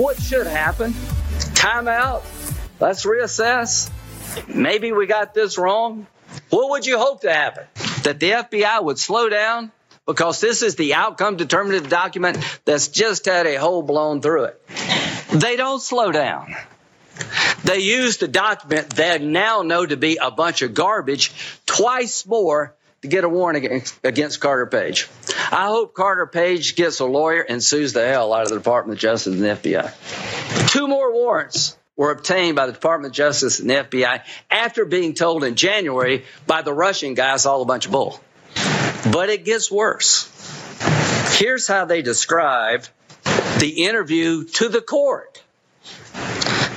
What should happen? Time out. Let's reassess. Maybe we got this wrong. What would you hope to happen? That the FBI would slow down because this is the outcome determinative document that's just had a hole blown through it. They don't slow down. They use the document they now know to be a bunch of garbage twice more to get a warrant against Carter Page. I hope Carter Page gets a lawyer and sues the hell out of the Department of Justice and the FBI. Two more warrants were obtained by the Department of Justice and the FBI after being told in January by the Russian guys all a bunch of bull. But it gets worse. Here's how they describe the interview to the court.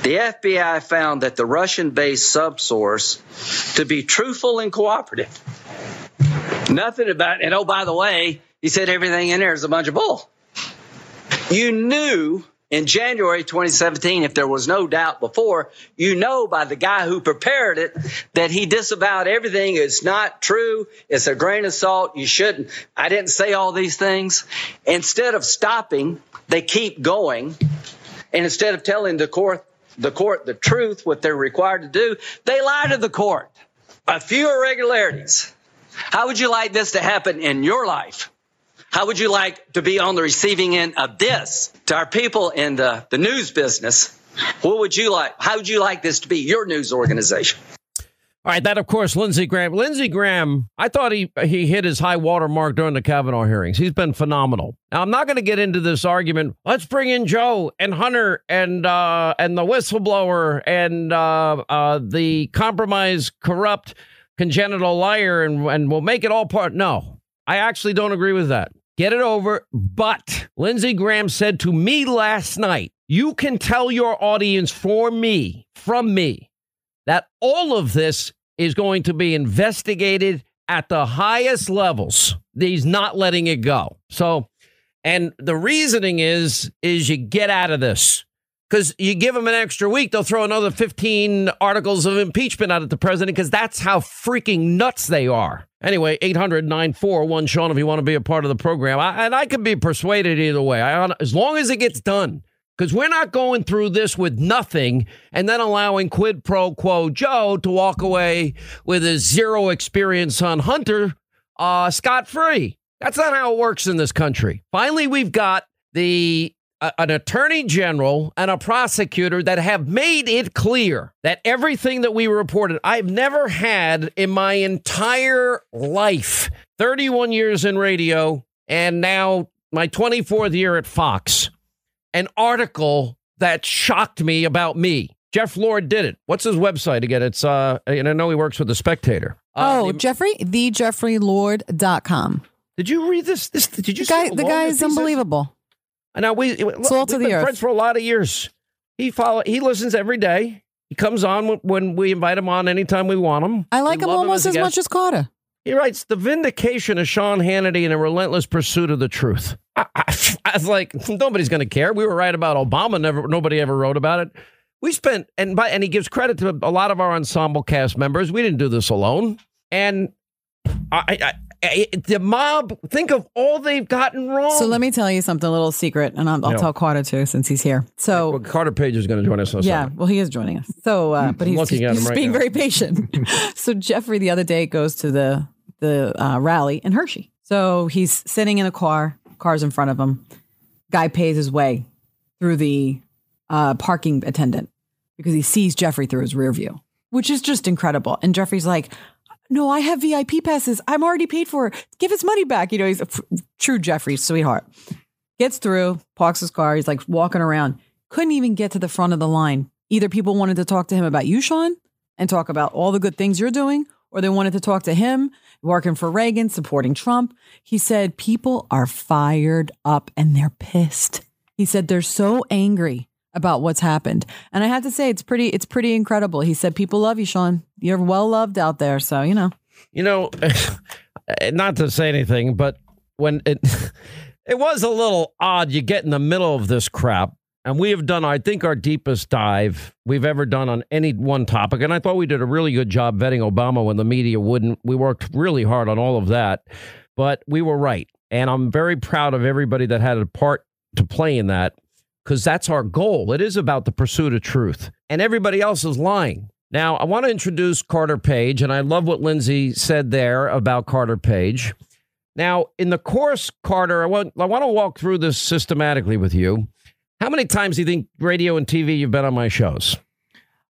The FBI found that the Russian based subsource to be truthful and cooperative. Nothing about, and oh, by the way, he said everything in there is a bunch of bull. You knew in January 2017, if there was no doubt before, you know by the guy who prepared it that he disavowed everything. It's not true. It's a grain of salt. You shouldn't. I didn't say all these things. Instead of stopping, they keep going. And instead of telling the court, the court the truth, what they're required to do, they lie to the court. A few irregularities. How would you like this to happen in your life? How would you like to be on the receiving end of this? To our people in the, the news business, what would you like? How would you like this to be your news organization? All right, that of course, Lindsey Graham. Lindsey Graham, I thought he he hit his high water mark during the Kavanaugh hearings. He's been phenomenal. Now I'm not going to get into this argument. Let's bring in Joe and Hunter and uh, and the whistleblower and uh, uh, the compromised, corrupt, congenital liar, and and we'll make it all part. No, I actually don't agree with that. Get it over. But Lindsey Graham said to me last night, "You can tell your audience for me, from me." that all of this is going to be investigated at the highest levels. He's not letting it go. So, and the reasoning is is you get out of this because you give them an extra week, they'll throw another 15 articles of impeachment out at the president because that's how freaking nuts they are. Anyway, 800 941 Sean, if you want to be a part of the program. I, and I can be persuaded either way. I, as long as it gets done because we're not going through this with nothing and then allowing quid pro quo Joe to walk away with his zero experience on Hunter uh, scot free. That's not how it works in this country. Finally, we've got the uh, an attorney general and a prosecutor that have made it clear that everything that we reported, I've never had in my entire life, 31 years in radio, and now my 24th year at Fox an article that shocked me about me. Jeff Lord did it. What's his website again? It's uh and I know he works with the Spectator. Uh, the, oh, Jeffrey, thejeffreylord.com. Did you read this? This did you the guy, the guy is unbelievable. And now we Salt we've been earth. friends for a lot of years. He follow he listens every day. He comes on when we invite him on anytime we want him. I like We him almost a as guest. much as Carter. He writes the vindication of Sean Hannity in a relentless pursuit of the truth. I, I, I was like, nobody's going to care. We were right about Obama. Never, nobody ever wrote about it. We spent, and by, and he gives credit to a lot of our ensemble cast members. We didn't do this alone. And I, I, I, the mob, think of all they've gotten wrong. So let me tell you something, a little secret, and I'll, I'll Yeah. tell Carter too, since he's here. So well, Carter Page is going to join us. Yeah, well, he is joining us. So, uh, but he's, looking at him he's right being now. very patient. so Jeffrey the other day goes to the the uh, rally in Hershey. So he's sitting in a car, car's in front of him. Guy pays his way through the uh, parking attendant because he sees Jeffrey through his rear view, which is just incredible. And Jeffrey's like, "No, I have VIP passes. I'm already paid for. Give his money back." You know, he's a f- true Jeffrey, sweetheart. Gets through, parks his car. He's like walking around. Couldn't even get to the front of the line. Either people wanted to talk to him about you, Sean, and talk about all the good things you're doing, or they wanted to talk to him working for Reagan, supporting Trump. He said people are fired up and they're pissed. He said they're so angry about what's happened. And I have to say it's pretty it's pretty incredible. He said people love you, Sean. You're well loved out there, so you know. You know, not to say anything, but when it it was a little odd, you get in the middle of this crap, and we have done, I think, our deepest dive we've ever done on any one topic, and I thought we did a really good job vetting Obama when the media wouldn't. We worked really hard on all of that, but we were right, and I'm very proud of everybody that had a part to play in that. Because that's our goal. It is about the pursuit of truth, and everybody else is lying. Now, I want to introduce Carter Page, and I love what Lindsey said there about Carter Page. Now, in the course, Carter, I want, I want to walk through this systematically with you. How many times do you think radio and TV you've been on my shows?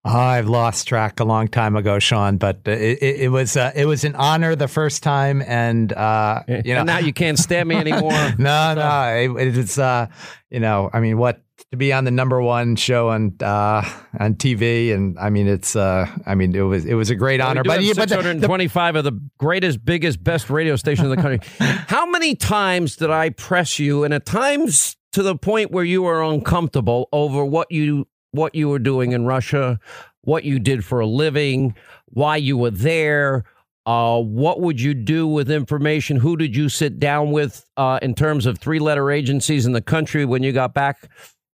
Oh, I've lost track a long time ago, Sean, but it, it, it was uh, it was an honor the first time, and uh, you know and now you can't stand me anymore. no, so. no, it, it's uh, you know, I mean, what to be on the number one show on uh, on TV, and I mean, it's uh, I mean, it was it was a great well, honor. but yeah, but the, 625 of the greatest, biggest, best radio stations in the country. How many times did I press you, and at times to the point where you were uncomfortable over what you what you were doing in Russia, what you did for a living, why you were there. Uh, what would you do with information? Who did you sit down with uh, in terms of three letter agencies in the country when you got back?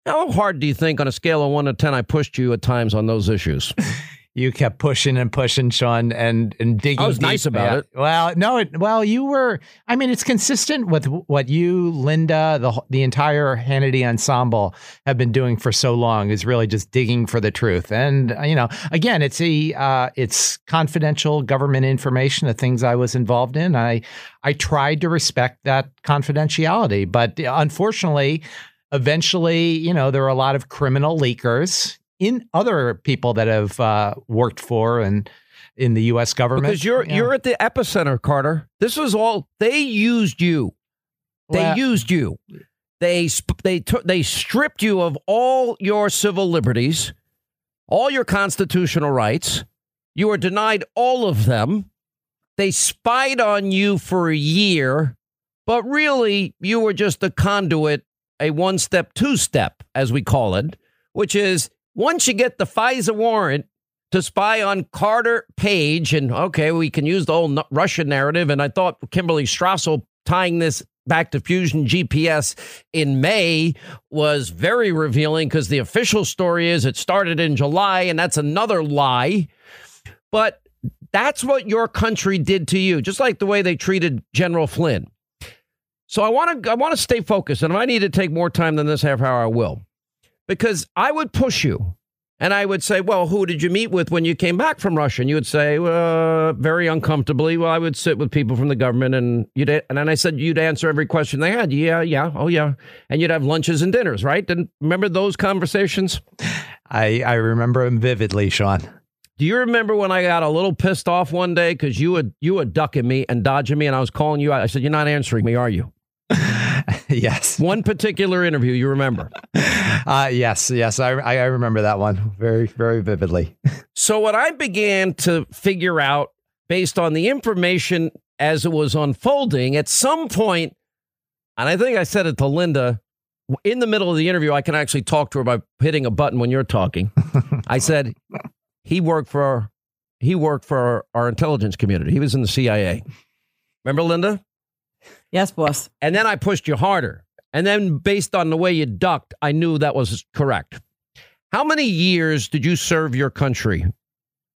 How hard do you think on a scale of one to 10 I pushed you at times on those issues? you kept pushing and pushing, Sean, and and digging. I was deep. nice about yeah. it. Well, no, it, well, you were. I mean, it's consistent with what you, Linda, the the entire Hannity ensemble have been doing for so long. Is really just digging for the truth, and you know, again, it's a uh, it's confidential government information, the things I was involved in. I I tried to respect that confidentiality, but unfortunately. Eventually, you know, there are a lot of criminal leakers in other people that have uh, worked for and in the U.S. government. Because you're yeah. you're at the epicenter, Carter. This was all they used you. They well, used you. They they took they stripped you of all your civil liberties, all your constitutional rights. You were denied all of them. They spied on you for a year, but really you were just a conduit, a one step, two step, as we call it, which is once you get the FISA warrant to spy on Carter Page, and okay, we can use the whole Russian narrative. And I thought Kimberly Strassel tying this back to Fusion GPS in May was very revealing because the official story is it started in July, and that's another lie. But that's what your country did to you, just like the way they treated General Flynn. So I want to I want to stay focused, and if I need to take more time than this half hour, I will because I would push you and I would say, Well, who did you meet with when you came back from Russia? And you would say, uh, Very uncomfortably. Well, I would sit with people from the government and you'd, and then I said, You'd answer every question they had. Yeah, yeah, oh, yeah. And you'd have lunches and dinners, right? And remember those conversations? I, I remember them vividly, Sean. Do you remember when I got a little pissed off one day because you were you were ducking me and dodging me, and I was calling you out? I said, "You're not answering me, are you?" yes. One particular interview you remember? Uh, yes, yes. I, I remember that one very, very vividly. so, what I began to figure out based on the information as it was unfolding, at some point, and I think I said it to Linda in the middle of the interview, I can actually talk to her by hitting a button when you're talking. I said, he worked for he worked for our, our intelligence community. He was in the CIA. Remember, Linda? Yes, boss. And then I pushed you harder. And then based on the way you ducked, I knew that was correct. How many years did you serve your country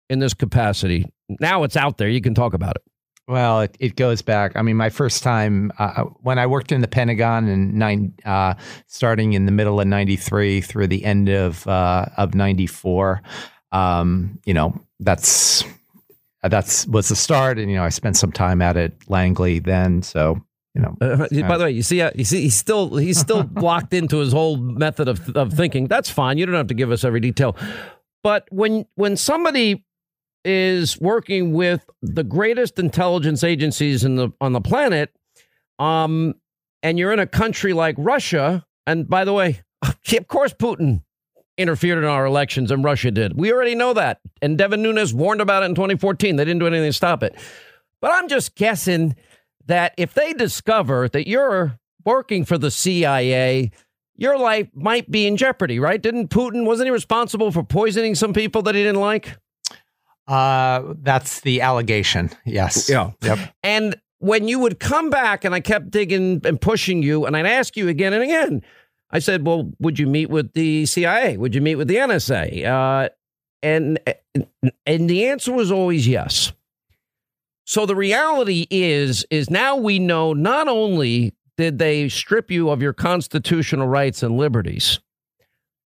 in this capacity? Now it's out there. You can talk about it. Well, it, it goes back. I mean, my first time uh, uh when I worked in the Pentagon in nine, uh, starting in the middle of '93 through the end of uh, of '94. Um, you know, that's that's was the start, and you know, I spent some time at it Langley then. So you know. Uh, by the way, you see, uh, you see, he's still he's still locked into his whole method of of thinking. That's fine. You don't have to give us every detail. But when when somebody is working with the greatest intelligence agencies in the on the planet, um, and you're in a country like Russia, and by the way, of course, Putin interfered in our elections, and Russia did. We already know that, and Devin Nunes warned about it in 2014. They didn't do anything to stop it. But I'm just guessing that if they discover that you're working for the CIA, your life might be in jeopardy, right? Didn't Putin, wasn't he responsible for poisoning some people that he didn't like? Uh, that's the allegation. Yes. Yeah. Yep. And when you would come back and I kept digging and pushing you and I'd ask you again and again, I said, well, would you meet with the CIA? Would you meet with the NSA? Uh, and, and the answer was always yes. So the reality is is now we know not only did they strip you of your constitutional rights and liberties,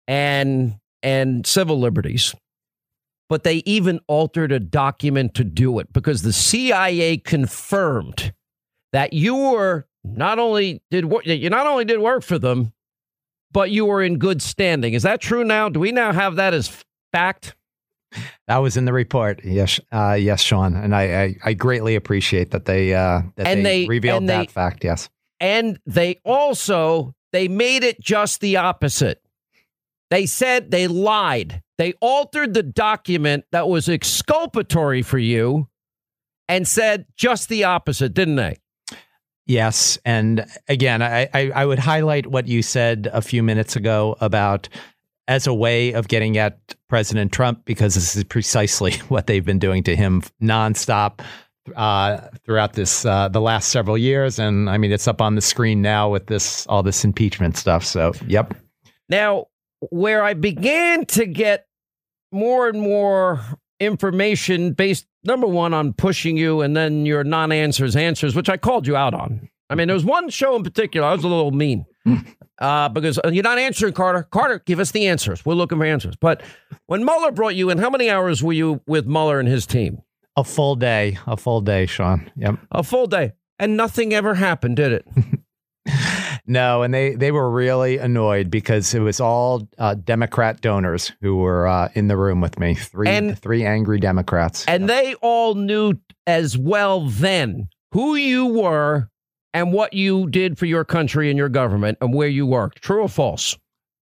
and and civil liberties. But they even altered a document to do it because the CIA confirmed that you were not only did work, you not only did work for them, but you were in good standing. Is that true now? Do we now have that as fact? That was in the report. Yes, uh, yes, Sean, and I, I, I, greatly appreciate that they uh, that and they, they revealed and that they, fact. Yes, and they also they made it just the opposite. They said they lied. They altered the document that was exculpatory for you and said just the opposite, didn't they? Yes, and again, I, I, I would highlight what you said a few minutes ago about as a way of getting at President Trump because this is precisely what they've been doing to him nonstop uh, throughout this uh, the last several years, and I mean it's up on the screen now with this all this impeachment stuff. So, yep. Now, where I began to get more and more information based number one on pushing you, and then your non-answers answers, which I called you out on. I mean, there was one show in particular I was a little mean uh, because you're not answering Carter. Carter, give us the answers. We're looking for answers. But when Mueller brought you in, how many hours were you with Mueller and his team? A full day, a full day, Sean. Yep. A full day. And nothing ever happened, did it? no, and they they were really annoyed because it was all uh, Democrat donors who were uh, in the room with me. Three And- three angry Democrats. And they all knew as well then who you were and what you did for your country and your government and where you worked. True or false?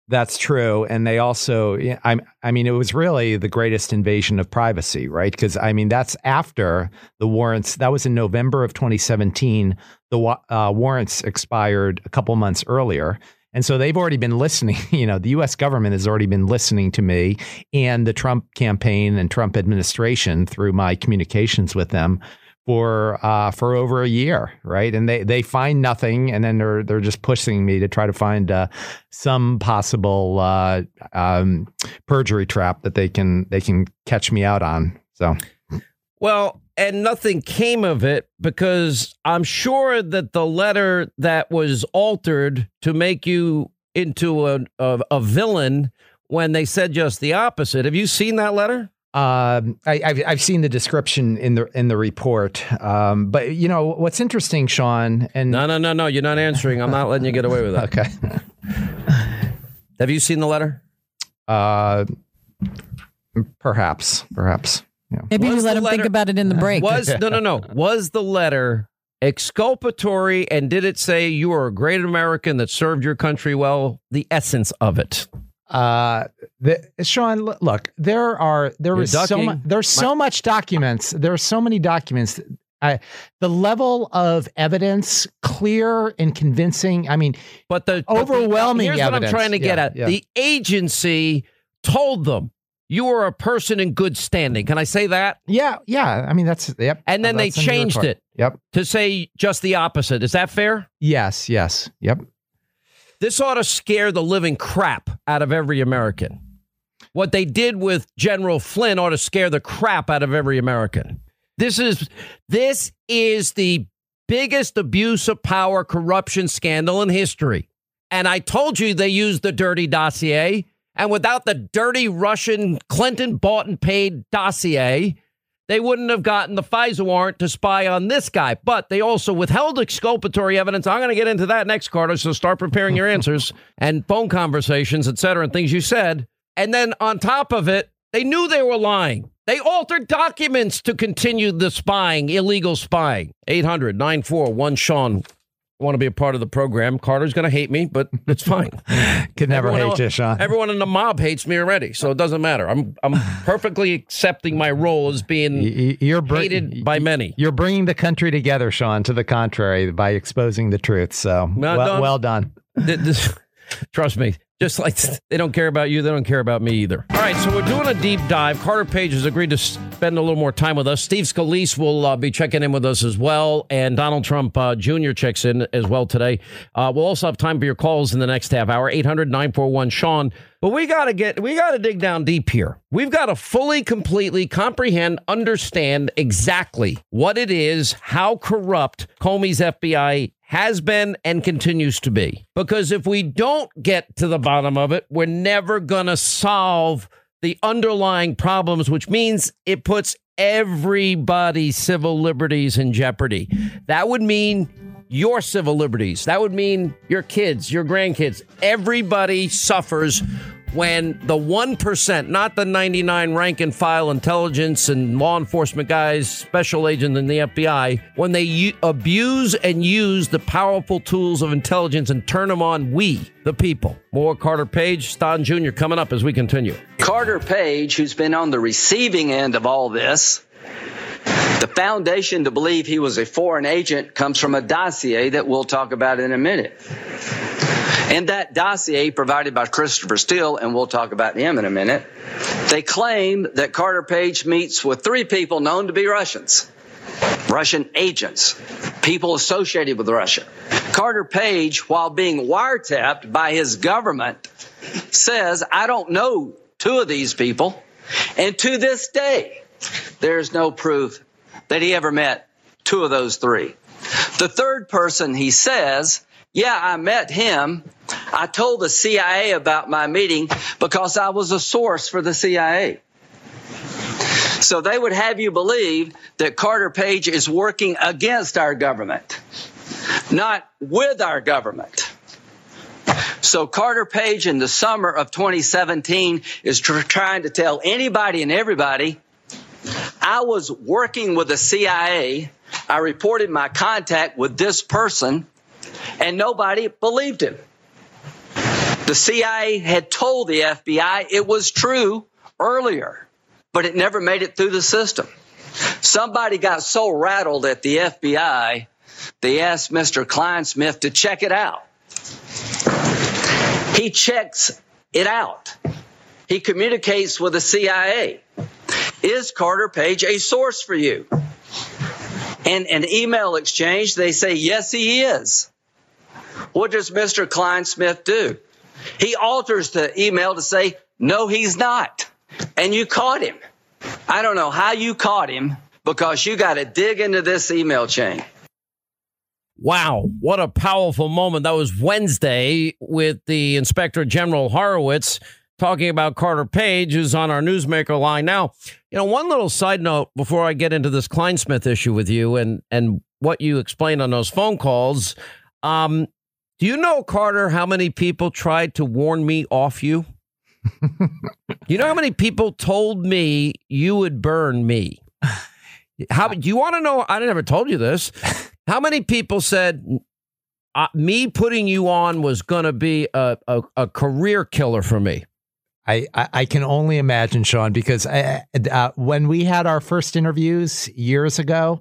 That's true, and they also, I, I mean, it was really the greatest invasion of privacy, right? Because I mean, that's after the warrants. That was in November of 2017. The uh, warrants expired a couple months earlier, and so they've already been listening. You know, the U.S. government has already been listening to me and the Trump campaign and Trump administration through my communications with them for uh, for over a year, right? And they they find nothing, and then they're they're just pushing me to try to find uh, some possible uh, um, perjury trap that they can they can catch me out on. So Well, and nothing came of it because I'm sure that the letter that was altered to make you into a, a, a villain when they said just the opposite. Have you seen that letter? Um, I, I've I've seen the description in the in the report, um, but you know what's interesting, Sean, and No, no, no, no. You're not answering. I'm not letting you get away with that. okay, Have you seen the letter? uh, perhaps, perhaps, yeah. Maybe Was you let the him think about it in the break. Was no, no, no. Was the letter exculpatory and did it say you are a great American that served your country well? The essence of it. Uh, the, Sean, look, there are there is so much there's so much documents. There are so many documents. I, the level of evidence, clear and convincing. I mean, But the but the- Overwhelming here's what I'm trying to get Yeah, at. yeah. The agency told them you are a person in good standing. Can I say that? yeah, yeah. I mean, that's yep. And then they That's in the changed report. it Yep. to say just the opposite. Is that fair? Yes. Yes. Yep. This ought to scare the living crap out of every American. What they did with General Flynn ought to scare the crap out of every American. This is this is the biggest abuse of power corruption scandal in history. And I told you they used the dirty dossier. And without the dirty Russian Clinton bought and paid dossier, they wouldn't have gotten the FISA warrant to spy on this guy. But they also withheld exculpatory evidence. I'm going to get into that next, Carter. So start preparing your answers and phone conversations, et cetera, and things you said. And then on top of it, they knew they were lying. They altered documents to continue the spying, illegal spying. 800 941 Sean. Want to be a part of the program. Carter's going to hate me, but it's fine. Could never Everyone hate else- you, Sean. Everyone in the mob hates me already, so it doesn't matter. I'm I'm perfectly accepting my role as being You're br- hated by many. You're bringing the country together, Sean. To the contrary, by exposing the truth. So Well well, done. well done. Th- this- trust me, just like they don't care about you, they don't care about me either. All right, so we're doing a deep dive. Carter Page has agreed to spend a little more time with us. Steve Scalise will uh, be checking in with us as well, and Donald Trump uh, Jr. checks in as well today. Uh, we'll also have time for your calls in the next half hour 800 941 Sean. But we got to get, we got to dig down deep here. We've got to fully, completely comprehend, understand exactly what it is, how corrupt Comey's FBI has been and continues to be. Because if we don't get to the bottom of it, we're never going to solve the underlying problems, which means it puts everybody's civil liberties in jeopardy. That would mean your civil liberties. That would mean your kids, your grandkids. Everybody suffers when the 1%, not the 99 rank and file intelligence and law enforcement guys, special agents in the FBI, when they u- abuse and use the powerful tools of intelligence and turn them on we, the people. More Carter Page, Don Jr. coming up as we continue. Carter Page, who's been on the receiving end of all this, the foundation to believe he was a foreign agent comes from a dossier that we'll talk about in a minute. In that dossier provided by Christopher Steele, and we'll talk about him in a minute, they claim that Carter Page meets with three people known to be Russians. Russian agents, people associated with Russia. Carter Page, while being wiretapped by his government, says, I don't know two of these people. And to this day, there's no proof that he ever met two of those three. The third person, he says, yeah, I met him. I told the CIA about my meeting because I was a source for the CIA. So they would have you believe that Carter Page is working against our government, not with our government. So Carter Page in the summer of 2017 is tr- trying to tell anybody and everybody I was working with the CIA. I reported my contact with this person and nobody believed him. The CIA had told the FBI it was true earlier, but it never made it through the system. Somebody got so rattled at the FBI, they asked Mr. Clinesmith to check it out. He checks it out. He communicates with the CIA. Is Carter Page a source for you? In an email exchange, they say, yes, he is. What does Mr. Clinesmith do? He alters the email to say, no, he's not. And you caught him. I don't know how you caught him because you got to dig into this email chain. Wow, what a powerful moment. That was Wednesday with the Inspector General Horowitz talking about Carter Page, who's on our newsmaker line now. You know, one little side note before I get into this Clinesmith issue with you and and what you explained on those phone calls. Um, do you know, Carter, how many people tried to warn me off you? you know how many people told me you would burn me? How do you want to know? I never told you this. How many people said uh, me putting you on was going to be a, a, a, career killer for me? I, I, I can only imagine, Sean, because I, uh, when we had our first interviews years ago,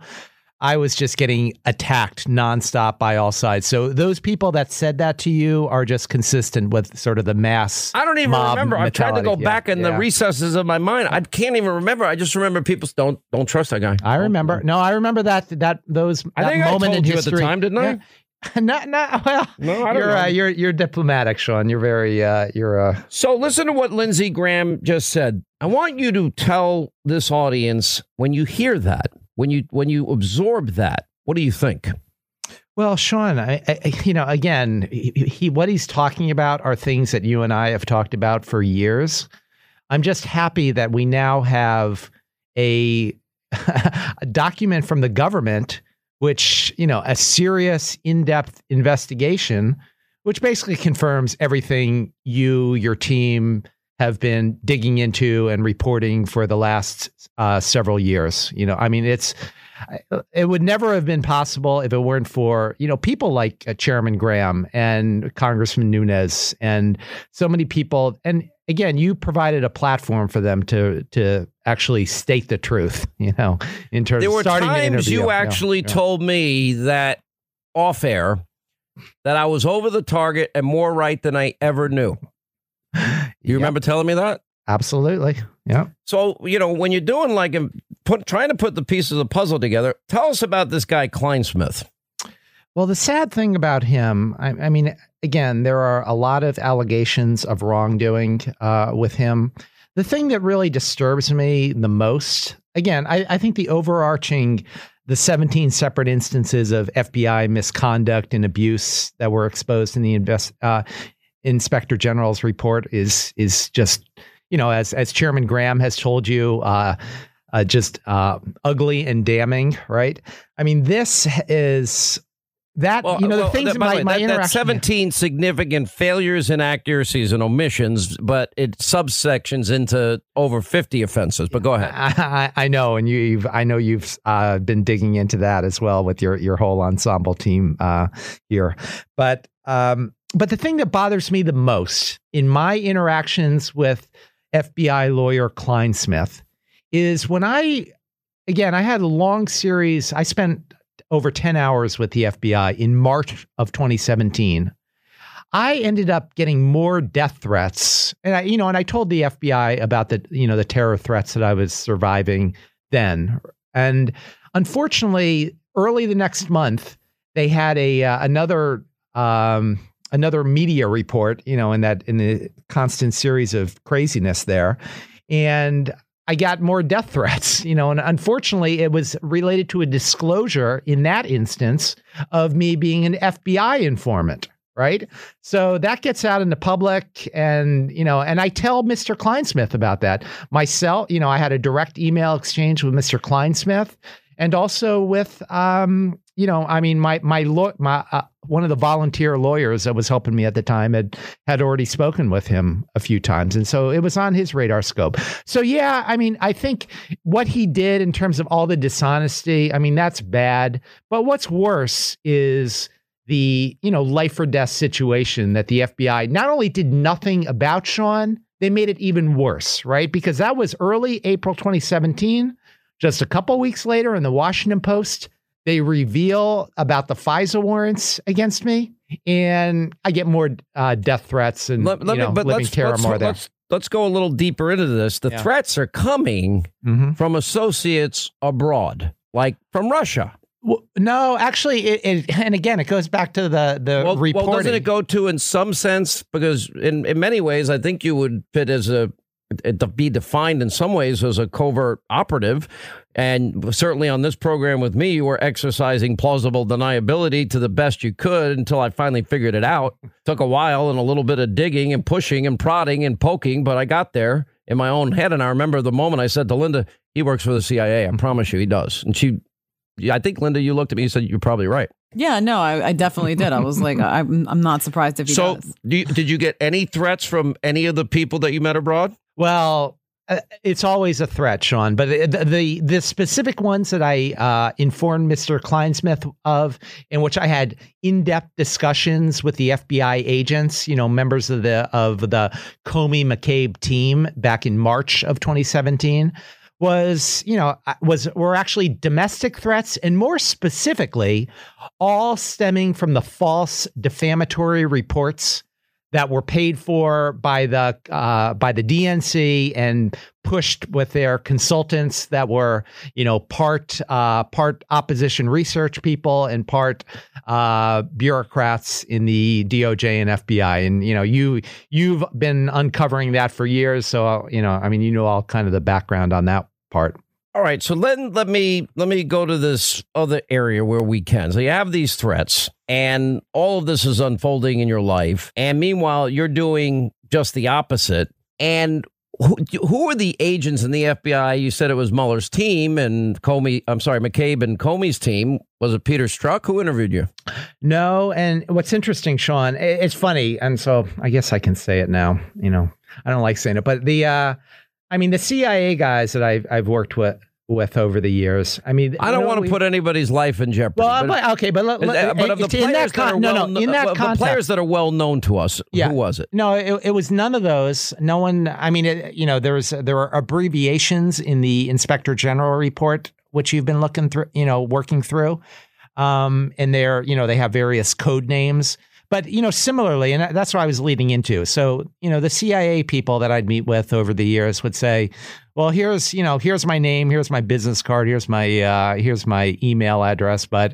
I was just getting attacked nonstop by all sides. So those people that said that to you are just consistent with sort of the mass. I don't even remember. I've tried to go yeah, back in yeah. the recesses of my mind. I can't even remember. I just remember people don't don't trust that guy. I remember. No, I remember that that those that I think moment I told in you history. at the time, didn't I? not, not well. No, I don't you're know. uh, you're you're diplomatic, Sean. You're very uh, you're. Uh... So listen to what Lindsey Graham just said. I want you to tell this audience when you hear that, when you when you absorb that, what do you think? Well, Sean, I, I, you know, again, he, he, what he's talking about are things that you and I have talked about for years. I'm just happy that we now have a, a document from the government, which you know, a serious, in-depth investigation, which basically confirms everything you, your team, have been digging into and reporting for the last uh, several years. You know, I mean, it's it would never have been possible if it weren't for you know people like uh, Chairman Graham and Congressman Nunes and so many people. And again, you provided a platform for them to to actually state the truth. You know, in terms of starting the conversation. there were times you yeah, actually yeah. told me that off air that I was over the target and more right than I ever knew. You Yep. remember telling me that? Absolutely. Yeah. So, you know, when you're doing like a, put trying to put the pieces of the puzzle together, tell us about this guy Clinesmith. Well, the sad thing about him, I, I mean, again, there are a lot of allegations of wrongdoing uh, with him. The thing that really disturbs me the most, again, I, I think the overarching the 17 separate instances of FBI misconduct and abuse that were exposed in the invest, uh, inspector general's report is is just you know as as Chairman Graham has told you. Uh, uh, just uh, ugly and damning, right? I mean, this is that well, you know the well, things that, my, my that. That Seventeen significant failures, inaccuracies, and omissions, but it subsections into over fifty offenses. But go ahead. I, I know, and you, have I know you've uh, been digging into that as well with your your whole ensemble team uh, here. But um, but the thing that bothers me the most in my interactions with FBI lawyer Clinesmith is when I again I had a long series. I spent over 10 hours with the FBI in March of 2017, I ended up getting more death threats. And I, you know, and I told the FBI about the, you know, the terror threats that I was surviving then. And unfortunately, early the next month, they had a uh, another um, another media report, you know, in that in the constant series of craziness there. And I got more death threats, you know, and unfortunately, it was related to a disclosure in that instance of me being an FBI informant, right? So that gets out in the public, and you know, and I tell Mr. Clinesmith about that myself. You know, I had a direct email exchange with Mr. Clinesmith, and also with um, you know, I mean, my my law, my uh, one of the volunteer lawyers that was helping me at the time had had already spoken with him a few times, and so it was on his radar scope. So yeah, I mean, I think what he did in terms of all the dishonesty, I mean, that's bad. But what's worse is the you know life or death situation that the FBI not only did nothing about Sean, they made it even worse, right? Because that was early April 2017. Just a couple weeks later, in the Washington Post they reveal about the FISA warrants against me, and I get more uh, death threats and let, let you know, me, but living let's, terror let's, more. Let's, let's go a little deeper into this. The yeah. threats are coming mm-hmm. from associates abroad, like from Russia. Well, no, actually, it, it, and again, it goes back to the the well, reporting. Well, doesn't it go to in some sense because in in many ways, I think you would fit as a Uh, be defined in some ways as a covert operative. And certainly on this program with me, you were exercising plausible deniability to the best you could until I finally figured it out. Took a while and a little bit of digging and pushing and prodding and poking, but I got there in my own head. And I remember the moment I said to Linda, he works for the CIA. I promise you he does. And she, I think, Linda, you looked at me and said, you're probably right. Yeah, no, I, I, definitely did. I was like, I'm, I'm not surprised if he so, does. So, did you get any threats from any of the people that you met abroad? Well, uh, it's always a threat, Sean. But the the, the specific ones that I uh, informed Mr. Clinesmith of, in which I had in depth discussions with the FBI agents, you know, members of the of the Comey McCabe team back in March of 2017, was you know uh, was were actually domestic threats, and more specifically, all stemming from the false defamatory reports that were paid for by the uh, by the DNC and pushed with their consultants that were you know part uh, part opposition research people and part uh, bureaucrats in the DOJ and FBI and you know you you've been uncovering that for years so you know I mean you know all kind of the background on that part. All right, so let let me let me go to this other area where we can. So you have these threats, and all of this is unfolding in your life, and meanwhile you're doing just the opposite. And who, who are the agents in the FBI? You said it was Mueller's team and Comey. I'm sorry, McCabe and Comey's team. Was it Peter Strzok who interviewed you? No. And what's interesting, Sean, it's funny, and so I guess I can say it now. You know, I don't like saying it, but the. uh I mean, the CIA guys that I've I've worked with with over the years. I mean, I don't want to put anybody's life in jeopardy. Well, but, okay, but, but of the players that, that no, well, no, in that context, the players that are well known to us, yeah, who was it? No, it, it was none of those. No one. I mean, it, you know, there was there are abbreviations in the Inspector General report, which you've been looking through, you know, working through, um, and they're you know they have various code names. But you know, similarly, and that's what I was leading into. So you know, the CIA people that I'd meet with over the years would say, "Well, here's you know, here's my name, here's my business card, here's my uh, here's my email address, but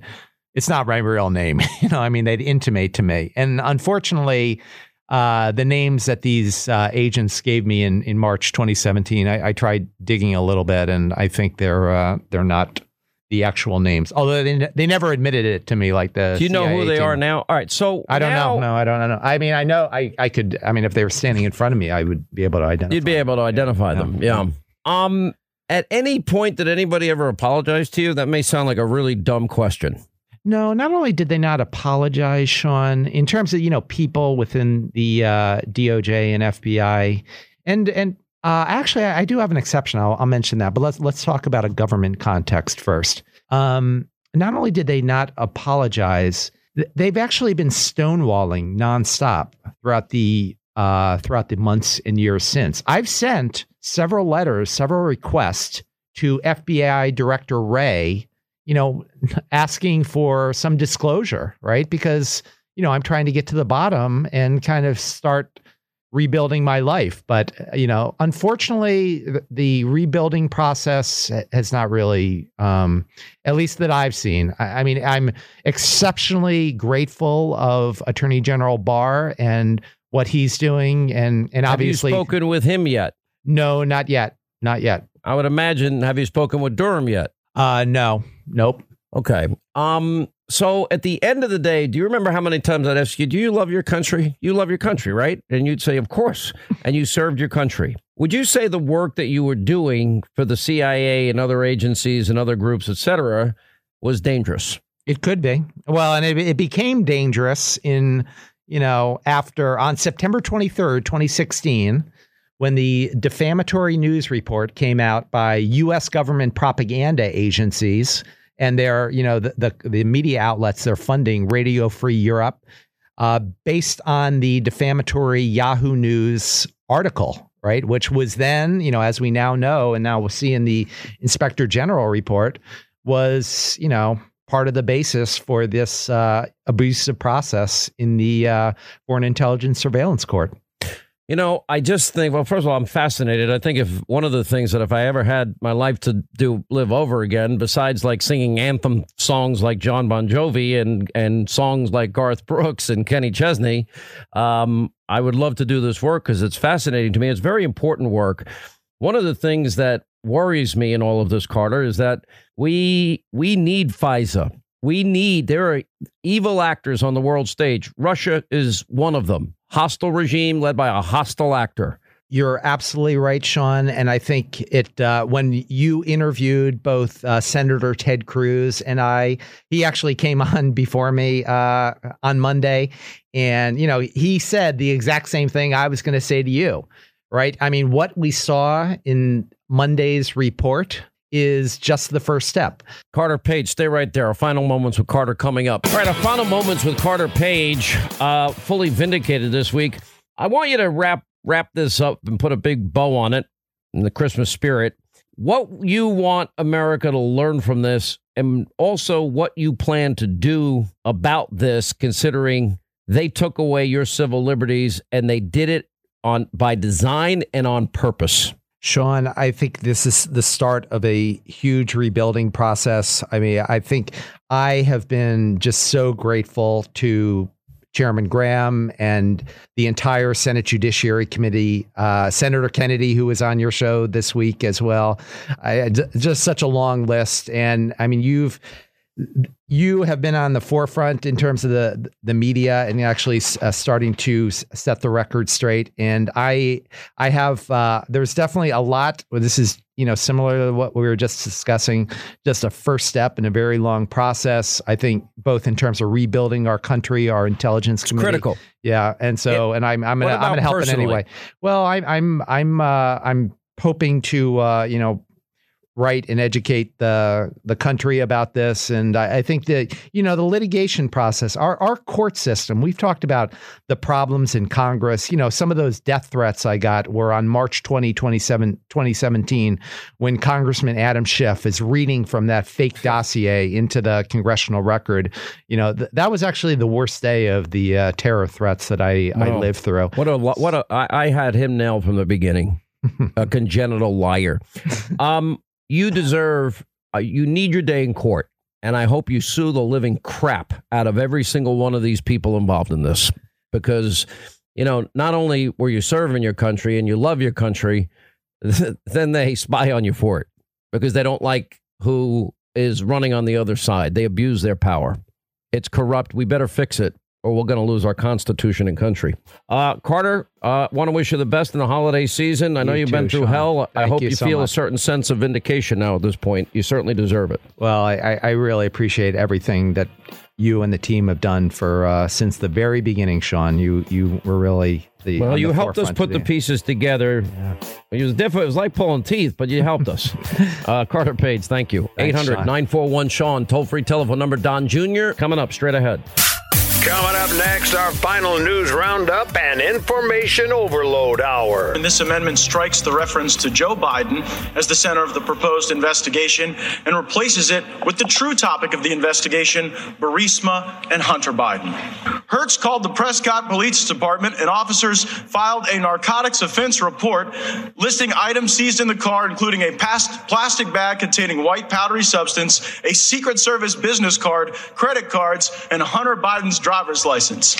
it's not my real name." you know, I mean, they'd intimate to me, and unfortunately. Uh, the names that these uh, agents gave me in, in March 2017, I, I, tried digging a little bit, and I think they're uh, they're not the actual names. Although they, they never admitted it to me like the Do you know CIA who they team. are now? All right, so I don't now know. No, I don't know. I mean, I know I, I could I mean if they were standing in front of me, I would be able to identify. You'd be able to identify Yeah. them. Yeah. Um. At any point, did anybody ever apologize to you? That may sound like a really dumb question. No, not only did they not apologize, Sean, in terms of you know people within the uh, DOJ and FBI, and and uh, actually I, do have an exception. I'll, I'll mention that, but let's let's talk about a government context first. Um, not only did they not apologize, th- they've actually been stonewalling nonstop throughout the uh, throughout the months and years since. I've sent several letters, several requests to FBI Director Wray, you know, asking for some disclosure, right? Because, you know, I'm trying to get to the bottom and kind of start rebuilding my life. But, you know, unfortunately, the rebuilding process has not really, um, at least that I've seen. I, I mean, I'm exceptionally grateful of Attorney General Barr and what he's doing. And, and obviously, have you spoken with him yet? no, not yet. Not yet. I would imagine. Have you spoken with Durham yet? Uh, no, nope. Okay. Um. So at the end of the day, do you remember how many times I'd ask you, "Do you love your country? You love your country, right?" And you'd say, "Of course." and you served your country. Would you say the work that you were doing for the CIA and other agencies and other groups, et cetera, was dangerous? It could be. Well, and it, it became dangerous in, you know, after on September 23rd, 2016, when the defamatory news report came out by U.S. government propaganda agencies and their, you know, the, the, the media outlets, they're funding Radio Free Europe uh, based on the defamatory Yahoo News article, right? Which was then, you know, as we now know, and now we'll see in the Inspector General report, was, you know, part of the basis for this uh, abusive process in the uh, Foreign Intelligence Surveillance Court. You know, I just think, well, first of all, I'm fascinated. I think if one of the things that if I ever had my life to do live over again, besides like singing anthem songs like Jon Bon Jovi and and songs like Garth Brooks and Kenny Chesney, um, I would love to do this work because it's fascinating to me. It's very important work. One of the things that worries me in all of this, Carter, is that we we need FISA. We need there are evil actors on the world stage. Russia is one of them. Hostile regime led by a hostile actor. You're absolutely right, Sean. And I think it uh, when you interviewed both uh, Senator Ted Cruz and I, he actually came on before me uh, on Monday, and you know he said the exact same thing I was going to say to you, right? I mean, what we saw in Monday's report is just the first step. Carter Page, stay right there. Our final moments with Carter coming up. All right, our final moments with Carter Page, uh, fully vindicated this week. I want you to wrap wrap this up and put a big bow on it in the Christmas spirit. What you want America to learn from this, and also what you plan to do about this, considering they took away your civil liberties and they did it on by design and on purpose. Sean, I think this is the start of a huge rebuilding process. I mean, I think I have been just so grateful to Chairman Graham and the entire Senate Judiciary Committee, uh, Senator Kennedy, who was on your show this week as well. I, just such a long list. And I mean, you've you have been on the forefront in terms of the the media and actually uh, starting to s- set the record straight. And I I have uh, there's definitely a lot. Well, this is you know similar to what we were just discussing. Just a first step in a very long process. I think both in terms of rebuilding our country, our intelligence It's critical. Yeah, and so and I'm I'm gonna I'm gonna help in any way. Well, I'm I'm I'm uh, I'm hoping to uh, you know write and educate the the country about this. And I, I think that you know the litigation process, our our court system. We've talked about the problems in Congress. You know, some of those death threats I got were on March 20, 2017, when Congressman Adam Schiff is reading from that fake dossier into the congressional record. You know, th- that was actually the worst day of the uh, terror threats that I I lived through. What a what a I, I had him nailed from the beginning. a congenital liar. Um, you deserve. Uh, you need your day in court, and I hope you sue the living crap out of every single one of these people involved in this, because you know not only were you serving your country and you love your country, then they spy on you for it because they don't like who is running on the other side. They abuse their power. It's corrupt. We better fix it or we're going to lose our constitution and country. Uh, Carter, uh, want to wish you the best in the holiday season. I know You you've too, been through Sean. hell. I hope you you, so feel a certain sense of vindication now at this point. You certainly deserve it. Well, I, I really appreciate everything that you and the team have done for uh, since the very beginning, Sean. You you were really the Well, you the helped us put the pieces together. It was different. It was like pulling teeth, but you helped us. uh, Carter Page, thank you. Thanks, 800 Sean. 941 Sean, toll free telephone number. Don Jr. coming up straight ahead. Coming up next, our final news roundup and information overload hour. And this amendment strikes the reference to Joe Biden as the center of the proposed investigation and replaces it with the true topic of the investigation, Burisma and Hunter Biden. Hertz called the Prescott Police Department and officers filed a narcotics offense report listing items seized in the car, including a past plastic bag containing white powdery substance, a Secret Service business card, credit cards, and Hunter Biden's driver's license.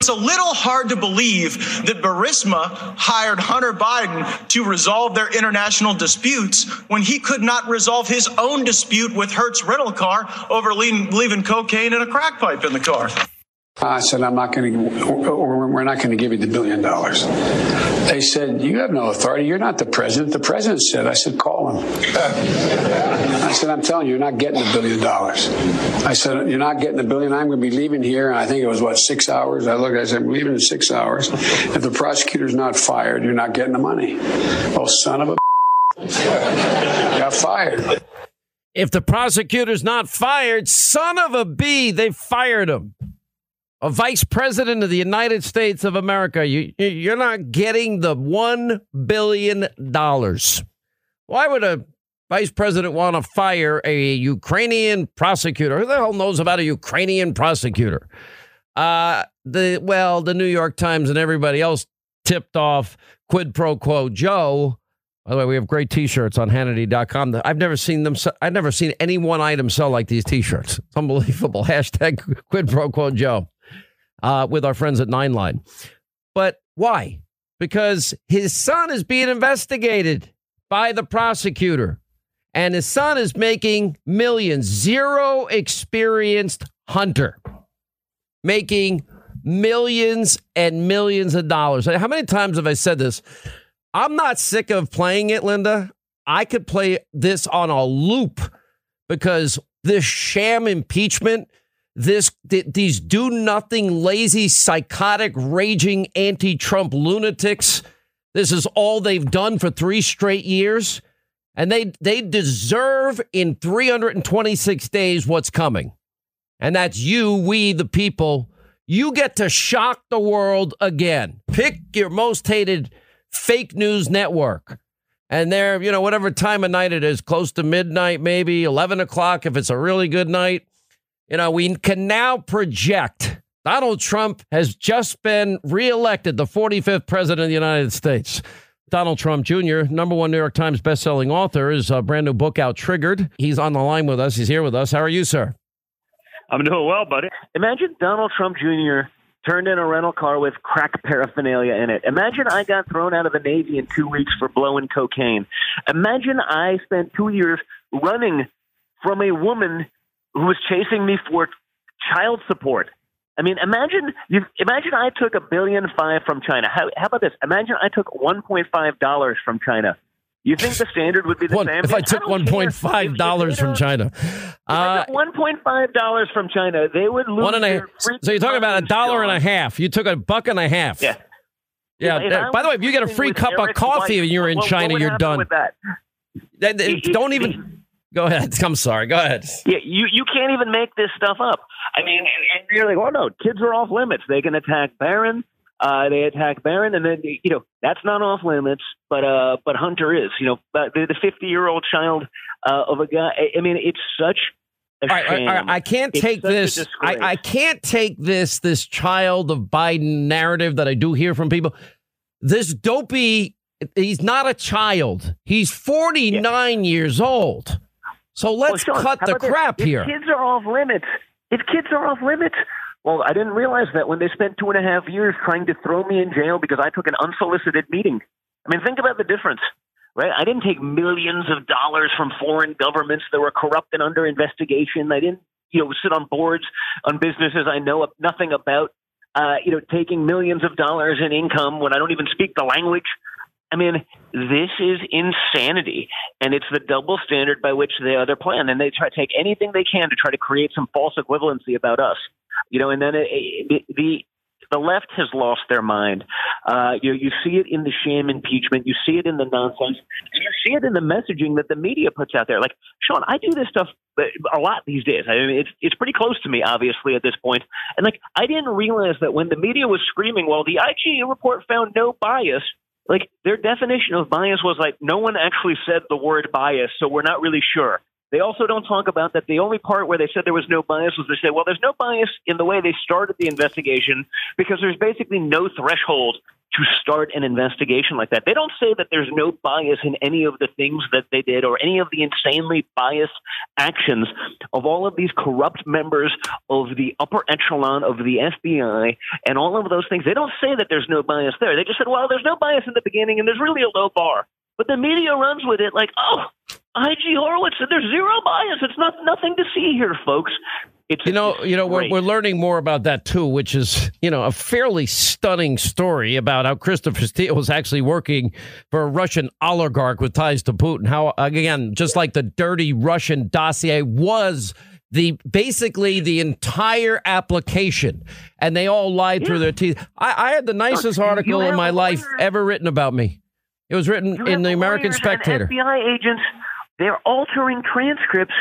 It's a little hard to believe that Burisma hired Hunter Biden to resolve their international disputes when he could not resolve his own dispute with Hertz rental car over leaving, leaving cocaine and a crack pipe in the car. I said, I'm not going to, we're not going to give you the billion dollars. They said, You have no authority. You're not the president. The president said, I said, Call him. I said, I'm telling you, you're not getting a billion dollars. I said, You're not getting a billion. I'm going to be leaving here. And I think it was, what, six hours? I looked, I said, I'm leaving in six hours. If the prosecutor's not fired, you're not getting the money. Oh, son of a. got fired. If the prosecutor's not fired, son of a b, they fired him. A vice president of the United States of America, you you're not getting the one billion dollars. Why would a vice president want to fire a Ukrainian prosecutor? Who the hell knows about a Ukrainian prosecutor? Uh, the well, the New York Times and everybody else tipped off quid pro quo Joe. By the way, we have great T-shirts on Hannity.com. I've never seen them. I've never seen any one item sell like these T-shirts. It's unbelievable. Hashtag quid pro quo Joe uh, with our friends at Nine Line. But why? Because his son is being investigated by the prosecutor, and his son is making millions. Zero experienced hunter making millions and millions of dollars. How many times have I said this? I'm not sick of playing it, Linda. I could play this on a loop because this sham impeachment, this th- these do nothing, lazy, psychotic, raging anti-Trump lunatics. This is all they've done for three straight years, and they they deserve in 326 days what's coming, and that's you, we, the people. You get to shock the world again. Pick your most hated fake news network. And there, you know, whatever time of night it is, close to midnight, maybe 11 o'clock if it's a really good night, you know, we can now project Donald Trump has just been reelected the 45th president of the United States. Donald Trump Jr., number one New York Times bestselling author, is a brand new book out, Triggered. He's on the line with us. He's here with us. How are you, sir? I'm doing well, buddy. Imagine Donald Trump Jr. turned in a rental car with crack paraphernalia in it. Imagine I got thrown out of the Navy in two weeks for blowing cocaine. Imagine I spent two years running from a woman who was chasing me for child support. I mean, imagine you. Imagine I took a billion five from China. How, how about this? Imagine I took one point five dollars from China. You think the standard would be the One, same? if I took one point five dollars from China, uh, one point five dollars from China, they would lose one and a So you're talking about a dollar and a half. You took a buck and a half. Yeah. Yeah. I by the way, if you get a free cup of coffee White, and you're in what China, you're done. That? That- that- It- it- don't even. Go ahead. I'm sorry. Go ahead. Yeah, you you can't even make this stuff up. I mean, and, and you're like, oh no, kids are off limits. They can attack Barron. Uh, they attack Barron, and then you know that's not off limits. But uh, but Hunter is. You know, but the the 50 year old child uh, of a guy. I, I mean, it's such. All right, all right, all right. I can't It's take this. I. I can't take this. This child of Biden narrative that I do hear from people. This dopey. He's not a child. He's 49 years old. So let's Well, Sean, cut the this? crap if here. Kids are off limits. If kids are off limits, well, I didn't realize that when they spent two and a half years trying to throw me in jail because I took an unsolicited meeting. I mean, think about the difference. right? I didn't take millions of dollars from foreign governments that were corrupt and under investigation. I didn't, you know, sit on boards on businesses I know nothing about. Uh, you know, taking millions of dollars in income when I don't even speak the language. I mean, this is insanity, and it's the double standard by which they other plan, and they try to take anything they can to try to create some false equivalency about us. You know, and then it, it, the the left has lost their mind. Uh, you you see it in the sham impeachment. You see it in the nonsense. And you see it in the messaging that the media puts out there. Like Sean, I do this stuff a lot these days. I mean, it's it's pretty close to me, obviously, at this point. And like, I didn't realize that when the media was screaming, "Well, the IGA report found no bias," like their definition of bias was like no one actually said the word bias, so we're not really sure. They also don't talk about that the only part where they said there was no bias was they said, well, there's no bias in the way they started the investigation because there's basically no threshold to start an investigation like that. They don't say that there's no bias in any of the things that they did or any of the insanely biased actions of all of these corrupt members of the upper echelon of the FBI and all of those things. They don't say that there's no bias there. They just said, well, there's no bias in the beginning and there's really a low bar. But the media runs with it like, oh, IG Horowitz said there's zero bias. It's not nothing to see here, folks. It's you know, you know, we're, we're learning more about that too, which is you know a fairly stunning story about how Christopher Steele was actually working for a Russian oligarch with ties to Putin. How again, just like the dirty Russian dossier was the basically the entire application, and they all lied yeah. through their teeth. I, I had the nicest Look, article in my life ever written about me. It was written in the American Spectator. FBI agents they're altering transcripts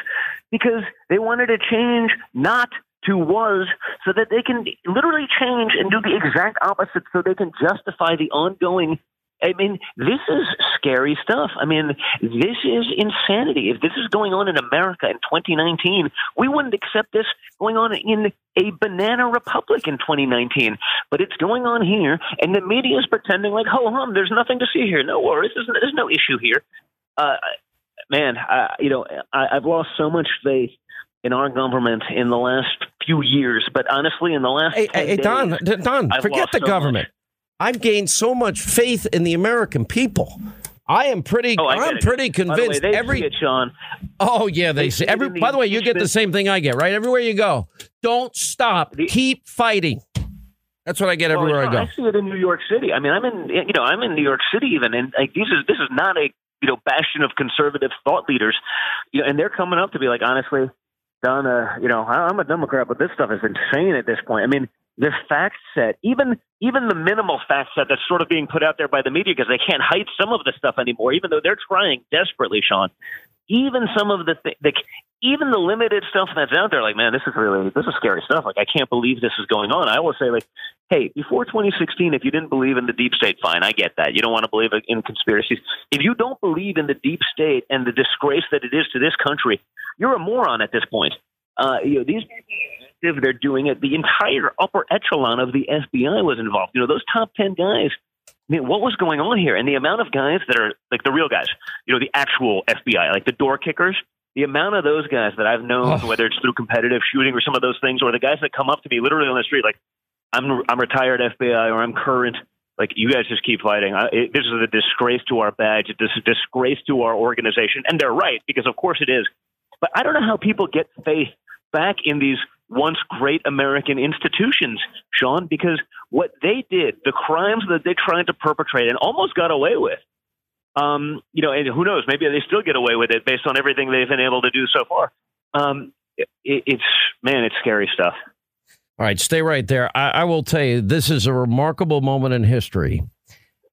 because they wanted to change not to was so that they can literally change and do the exact opposite so they can justify the ongoing I mean, this is scary stuff. I mean, this is insanity. If this is going on in America in 2019, we wouldn't accept this going on in a banana republic in 2019. But it's going on here, and the media is pretending like, ho hum, there's nothing to see here. No worries, there's, there's no issue here. Uh, man, I, you know, I, I've lost so much faith in our government in the last few years, but honestly, in the last hey, hey days, Don, Don, I've forget the so government. Much. I've gained so much faith in the American people. I am pretty. Oh, I'm it. pretty convinced. Way, every it, Sean. Oh yeah, they, they see every. The by the way, you get the same thing I get, right? Everywhere you go, don't stop. The, Keep fighting. That's what I get everywhere well, I go. I see it in New York City. I mean, I'm in. You know, I'm in New York City even, and like, this is this is not a you know bastion of conservative thought leaders, you know, and they're coming up to be like, honestly, Don, you know, I'm a Democrat, but this stuff is insane at this point. I mean, the fact set, even even the minimal fact set that's sort of being put out there by the media because they can't hide some of the stuff anymore, even though they're trying desperately, Sean. Even some of the, th- the even the limited stuff that's out there, like man, this is really this is scary stuff. Like I can't believe this is going on. I always say like, hey, before 2016, if you didn't believe in the deep state, fine, I get that. You don't want to believe in conspiracies. If you don't believe in the deep state and the disgrace that it is to this country, you're a moron at this point. Uh, you know these people, they're doing it. The entire upper echelon of the FBI was involved. You know those top ten guys. I mean, what was going on here? And the amount of guys that are like the real guys, you know, the actual FBI, like the door kickers, the amount of those guys that I've known, oh. whether it's through competitive shooting or some of those things, or the guys that come up to me literally on the street, like, I'm I'm retired FBI or I'm current. Like you guys just keep fighting. I, it, this is a disgrace to our badge. This is a disgrace to our organization, and they're right because of course it is. But I don't know how people get faith back in these once great American institutions, Sean, because what they did, the crimes that they tried to perpetrate and almost got away with, um, you know, and who knows, maybe they still get away with it based on everything they've been able to do so far. Um, it, it's man, it's scary stuff. All right, stay right there. I, I will tell you, this is a remarkable moment in history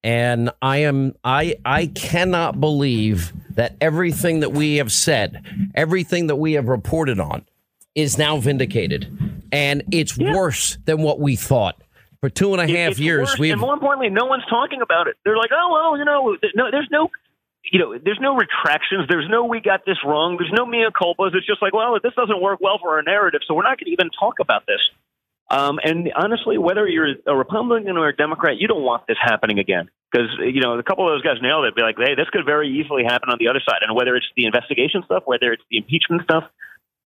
and I am I I cannot believe that everything that we have said, everything that we have reported on is now vindicated. And it's yeah. worse than what we thought. For two and a half years, we and more importantly, no one's talking about it. They're like, "Oh well, you know, no, there's no you know, there's no retractions. There's no we got this wrong. There's no mea culpas. It's just like, well, this doesn't work well for our narrative, so we're not going to even talk about this. Um, and honestly, whether you're a Republican or a Democrat, you don't want this happening again because you know a couple of those guys nailed it. Be like, hey, this could very easily happen on the other side. And whether it's the investigation stuff, whether it's the impeachment stuff,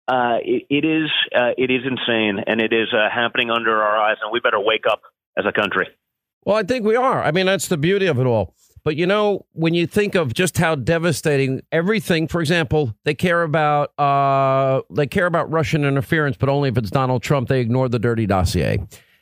uh, it, it is uh, it is insane, and it is uh, happening under our eyes, and we better wake up as a country. Well, I think we are. I mean, that's the beauty of it all. But you know, when you think of just how devastating everything, for example, they care about uh, they care about Russian interference, but only if it's Donald Trump. They ignore the dirty dossier.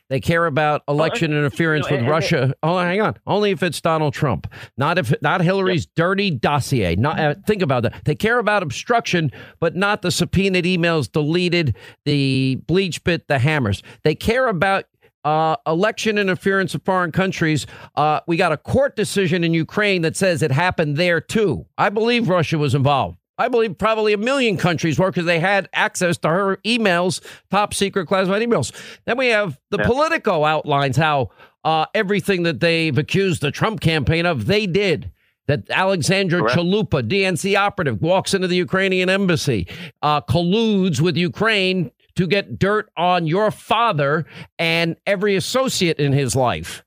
They care about election well, interference you know, with and, Russia. And, oh, hang on. Only if it's Donald Trump, not if not Hillary's yep. dirty dossier. Not uh, think about that. They care about obstruction, but not the subpoenaed emails, deleted, the bleach bit, the hammers. They care about uh, election interference of foreign countries. Uh, we got a court decision in Ukraine that says it happened there too. I believe Russia was involved. I believe probably a million countries were because they had access to her emails, top secret classified emails. Then we have the yeah. Politico outlines how uh, everything that they've accused the Trump campaign of, they did. That Alexandra Correct. Chalupa, DNC operative, walks into the Ukrainian embassy, uh, colludes with Ukraine to get dirt on your father and every associate in his life.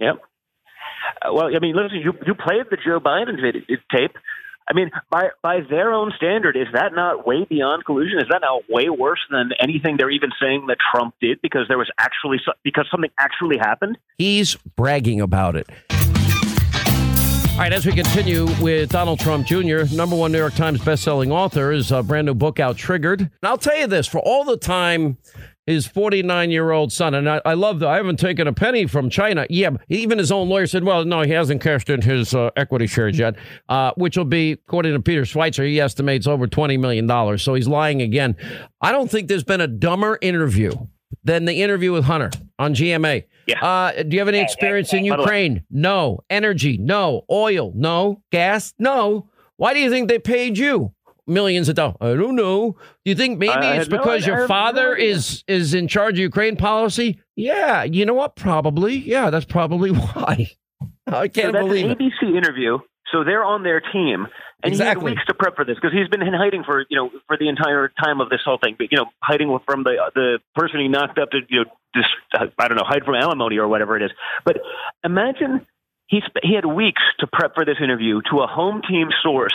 Yep. Uh, well, I mean, listen, you you played the Joe Biden tape. I mean, by by their own standard, is that not way beyond collusion? Is that not way worse than anything they're even saying that Trump did because there was actually because something actually happened? He's bragging about it. All right, as we continue with Donald Trump Jr., number one New York Times bestselling author, is a brand new book out, Triggered. And I'll tell you this: for all the time his 49 year old son. And I, I love that. I haven't taken a penny from China. Yeah, even his own lawyer said, well, no, he hasn't cashed in his uh, equity shares yet, uh, which will be, according to Peter Schweizer, he estimates over $20 million. So he's lying again. I don't think there's been a dumber interview than the interview with Hunter on GMA. Yeah. Uh, do you have any experience in Ukraine? No. Energy? No. Oil? No. Gas? No. Why do you think they paid you? Millions of dollars. I don't know. Do you think maybe it's because no, your father no is is in charge of Ukraine policy? Yeah, you know what? Probably. Yeah, that's probably why. I can't so believe an ABC it. interview. So they're on their team, and exactly. he had weeks to prep for this because he's been in hiding for you know for the entire time of this whole thing. But you know, hiding from the the person he knocked up to you know just I don't know hide from alimony or whatever it is. But imagine he he had weeks to prep for this interview to a home team source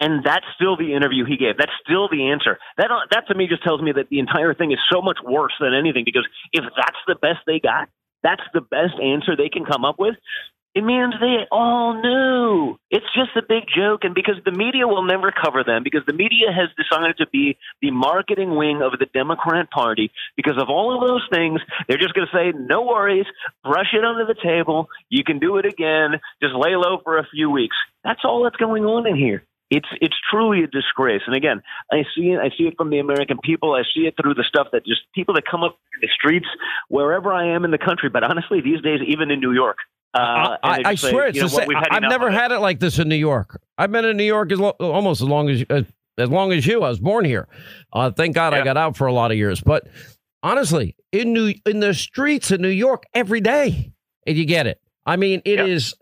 and that's still the interview he gave. That's still the answer. That that to me just tells me that the entire thing is so much worse than anything because if that's the best they got, that's the best answer they can come up with. It means they all knew. It's just a big joke, and because the media will never cover them, because the media has decided to be the marketing wing of the Democrat Party, because of all of those things, they're just going to say, no worries, brush it under the table, you can do it again, just lay low for a few weeks. That's all that's going on in here. It's it's truly a disgrace. And again, I see it. I see it from the American people. I see it through the stuff that just people that come up in the streets wherever I am in the country. But honestly, these days, even in New York, uh, I, I swear say, it's the same. I've never had it like this in New York. I've been in New York as lo- almost as long as uh, as long as you. I was born here. Uh, thank God yeah. I got out for a lot of years. But honestly, in New in the streets in New York every day, and you get it. I mean, it is.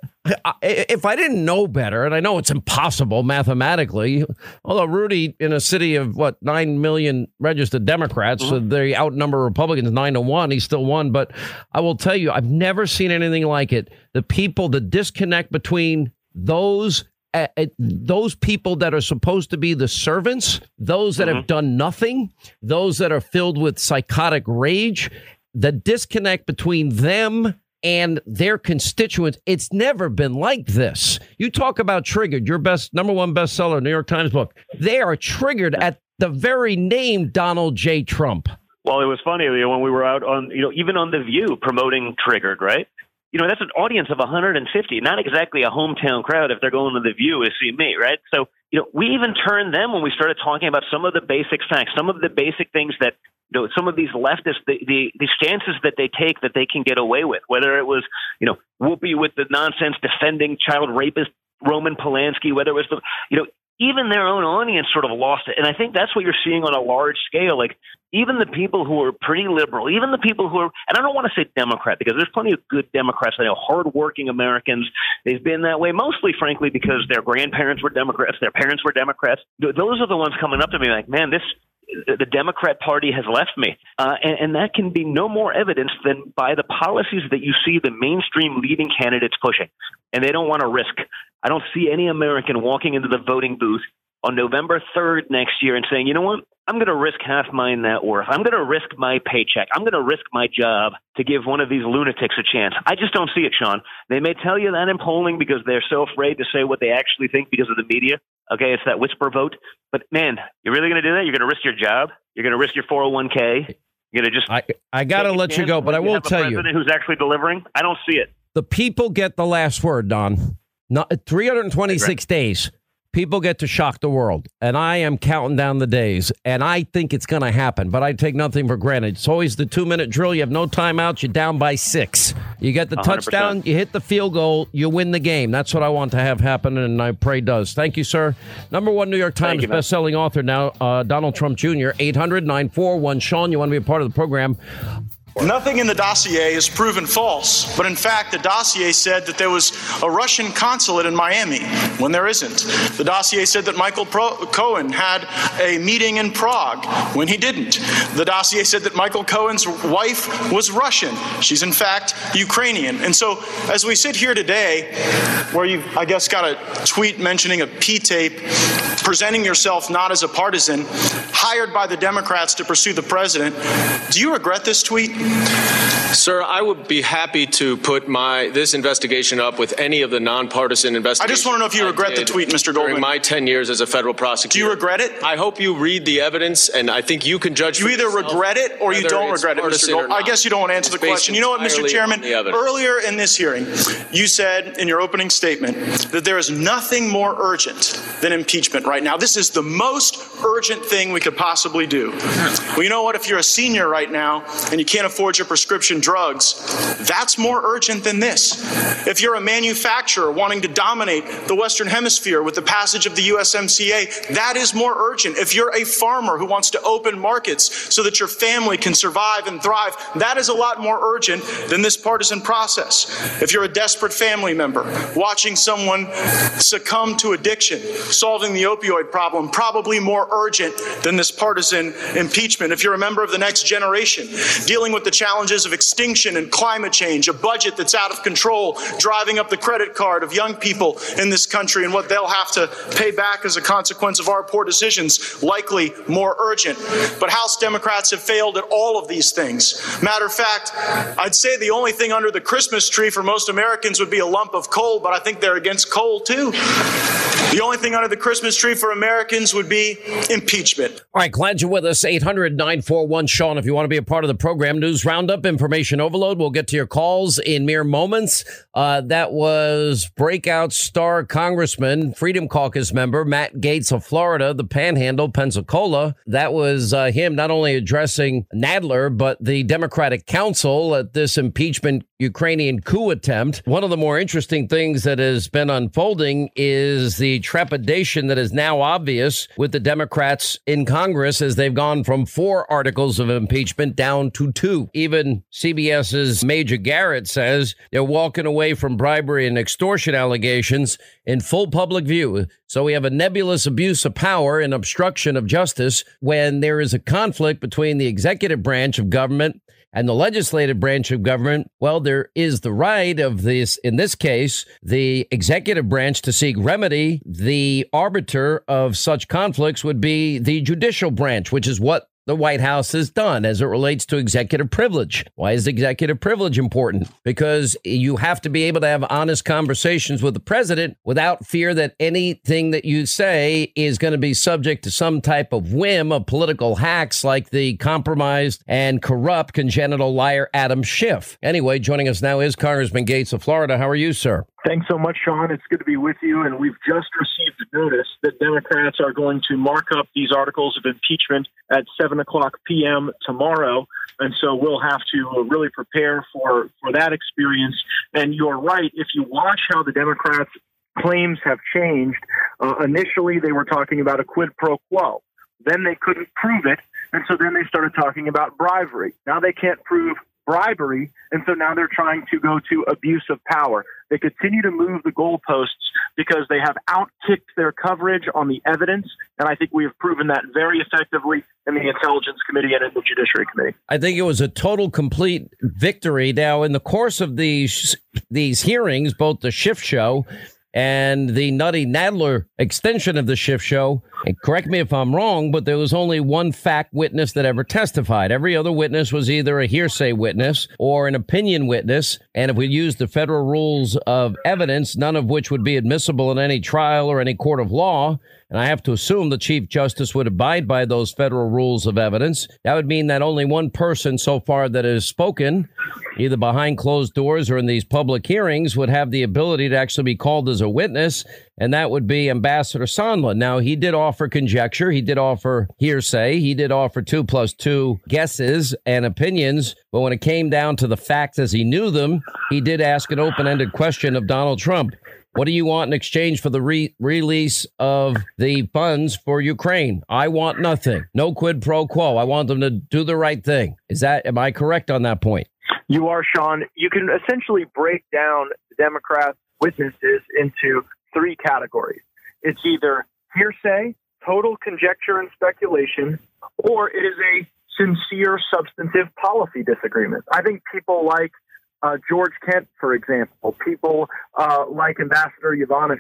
If I didn't know better, and I know it's impossible mathematically, although Rudy, in a city of what nine million registered Democrats, mm-hmm. so they outnumber Republicans nine to one. He still won, but I will tell you, I've never seen anything like it. The people, the disconnect between those uh, those people that are supposed to be the servants, those that mm-hmm. have done nothing, those that are filled with psychotic rage, the disconnect between them and their constituents. It's never been like this. You talk about triggered, your best number one bestseller, New York Times book. They are triggered at the very name Donald J. Trump. Well, it was funny when we were out on, you know, even on The View promoting Triggered, right? You know, that's an audience of 150, not exactly a hometown crowd if they're going to The View to see me, right? So, you know, we even turned them when we started talking about some of the basic facts, some of the basic things that you know, some of these leftists, the, the, the stances that they take that they can get away with, whether it was, you know, Whoopi with the nonsense defending child rapist Roman Polanski, whether it was the, you know, even their own audience sort of lost it. And I think that's what you're seeing on a large scale. Like even the people who are pretty liberal, even the people who are, and I don't want to say Democrat because there's plenty of good Democrats. I know hardworking Americans. They've been that way mostly, frankly, because their grandparents were Democrats, their parents were Democrats. Those are the ones coming up to me like, man, this the Democrat Party has left me. Uh, and, and, that can be no more evidence than by the policies that you see the mainstream leading candidates pushing. And they don't want to risk. I don't see any American walking into the voting booth on November 3rd next year and saying, you know what? I'm going to risk half my net worth. I'm going to risk my paycheck. I'm going to risk my job to give one of these lunatics a chance. I just don't see it, Sean. They may tell you that in polling because they're so afraid to say what they actually think because of the media. Okay, it's that whisper vote. But man, you're really going to do that? You're going to risk your job? You're going to risk your 401k? You're going to just I I got to let you go, but I will tell you. Who's actually delivering? I don't see it. The people get the last word, Don. Not 326 days people get to shock the world. And I am counting down the days. And I think it's going to happen, but I take nothing for granted. It's always the two minute drill. You have no timeouts. You're down by six. You get the 100%. touchdown. You hit the field goal. You win the game. That's what I want to have happen. And I pray does. Thank you, sir. Number one New York Times best-selling author now, uh, Donald Trump Jr., 800 941 Sean. You want to be a part of the program? Nothing in the dossier is proven false, but in fact, the dossier said that there was a Russian consulate in Miami when there isn't. The dossier said that Michael Pro- Cohen had a meeting in Prague when he didn't. The dossier said that Michael Cohen's wife was Russian. She's in fact Ukrainian. And so, as we sit here today, where you've, I guess, got a tweet mentioning a P tape, presenting yourself not as a partisan, hired by the Democrats to pursue the president, do you regret this tweet? Sir, I would be happy to put my this investigation up with any of the nonpartisan investigations. I just want to know if you regret the tweet, Mr. Goldman. During my 10 years as a federal prosecutor. Do you regret it? I hope you read the evidence, and I think you can judge. You either regret it or you don't regret it, Mr. Goldman. I guess you don't want to answer the question. You know what, Mr. Chairman? Earlier in this hearing, you said in your opening statement that there is nothing more urgent than impeachment right now. This is the most urgent thing we could possibly do. Well, you know what? If you're a senior right now and you can't afford afford your prescription drugs, that's more urgent than this. If you're a manufacturer wanting to dominate the Western Hemisphere with the passage of the USMCA, that is more urgent. If you're a farmer who wants to open markets so that your family can survive and thrive, that is a lot more urgent than this partisan process. If you're a desperate family member watching someone succumb to addiction, solving the opioid problem, probably more urgent than this partisan impeachment. If you're a member of the next generation dealing with the challenges of extinction and climate change, a budget that's out of control, driving up the credit card of young people in this country and what they'll have to pay back as a consequence of our poor decisions, likely more urgent. But House Democrats have failed at all of these things. Matter of fact, I'd say the only thing under the Christmas tree for most Americans would be a lump of coal, but I think they're against coal too. The only thing under the Christmas tree for Americans would be impeachment. All right, glad you're with us. 800 941 Sean, if you want to be a part of the program. News Roundup, information overload. We'll get to your calls in mere moments. Uh, that was breakout star Congressman, Freedom Caucus member Matt Gaetz of Florida, the Panhandle, Pensacola. That was uh, him not only addressing Nadler, but the Democratic Council at this impeachment Ukrainian coup attempt. One of the more interesting things that has been unfolding is the trepidation that is now obvious with the Democrats in Congress as they've gone from four articles of impeachment down to two. Even CBS's Major Garrett says they're walking away from bribery and extortion allegations in full public view. So we have a nebulous abuse of power and obstruction of justice when there is a conflict between the executive branch of government and the legislative branch of government, well, there is the right of this, in this case, the executive branch to seek remedy. The arbiter of such conflicts would be the judicial branch, which is what the White House has done as it relates to executive privilege. Why is executive privilege important? Because you have to be able to have honest conversations with the president without fear that anything that you say is going to be subject to some type of whim of political hacks like the compromised and corrupt congenital liar Adam Schiff. Anyway, joining us now is Congressman Gaetz of Florida. How are you, sir? Thanks so much, Sean. It's good to be with you. And we've just received a notice that Democrats are going to mark up these articles of impeachment at 7 o'clock p.m. tomorrow. And so we'll have to really prepare for, for that experience. And you're right. If you watch how the Democrats' claims have changed, uh, initially they were talking about a quid pro quo. Then they couldn't prove it. And so then they started talking about bribery. Now they can't prove bribery. And so now they're trying to go to abuse of power. They continue to move the goalposts because they have outkicked their coverage on the evidence. And I think we have proven that very effectively in the Intelligence Committee and in the Judiciary Committee. I think it was a total complete victory. Now, in the course of these these hearings, both the Schiff show and the Nutty Nadler extension of the Schiff show, And correct me if I'm wrong, but there was only one fact witness that ever testified. Every other witness was either a hearsay witness or an opinion witness. And if we use the federal rules of evidence, none of which would be admissible in any trial or any court of law, and I have to assume the Chief Justice would abide by those federal rules of evidence. That would mean that only one person so far that has spoken, either behind closed doors or in these public hearings, would have the ability to actually be called as a witness, and that would be Ambassador Sondland. Now, he did offer conjecture, he did offer hearsay, he did offer two plus two guesses and opinions, but when it came down to the facts as he knew them, he did ask an open ended question of Donald Trump. What do you want in exchange for the re- release of the funds for Ukraine? I want nothing. No quid pro quo. I want them to do the right thing. Is that am I correct on that point? You are, Sean. You can essentially break down the Democrats' witnesses into three categories. It's either hearsay, total conjecture and speculation, or it is a sincere substantive policy disagreement. I think people like uh, George Kent, for example, people uh, like Ambassador Yovanovitch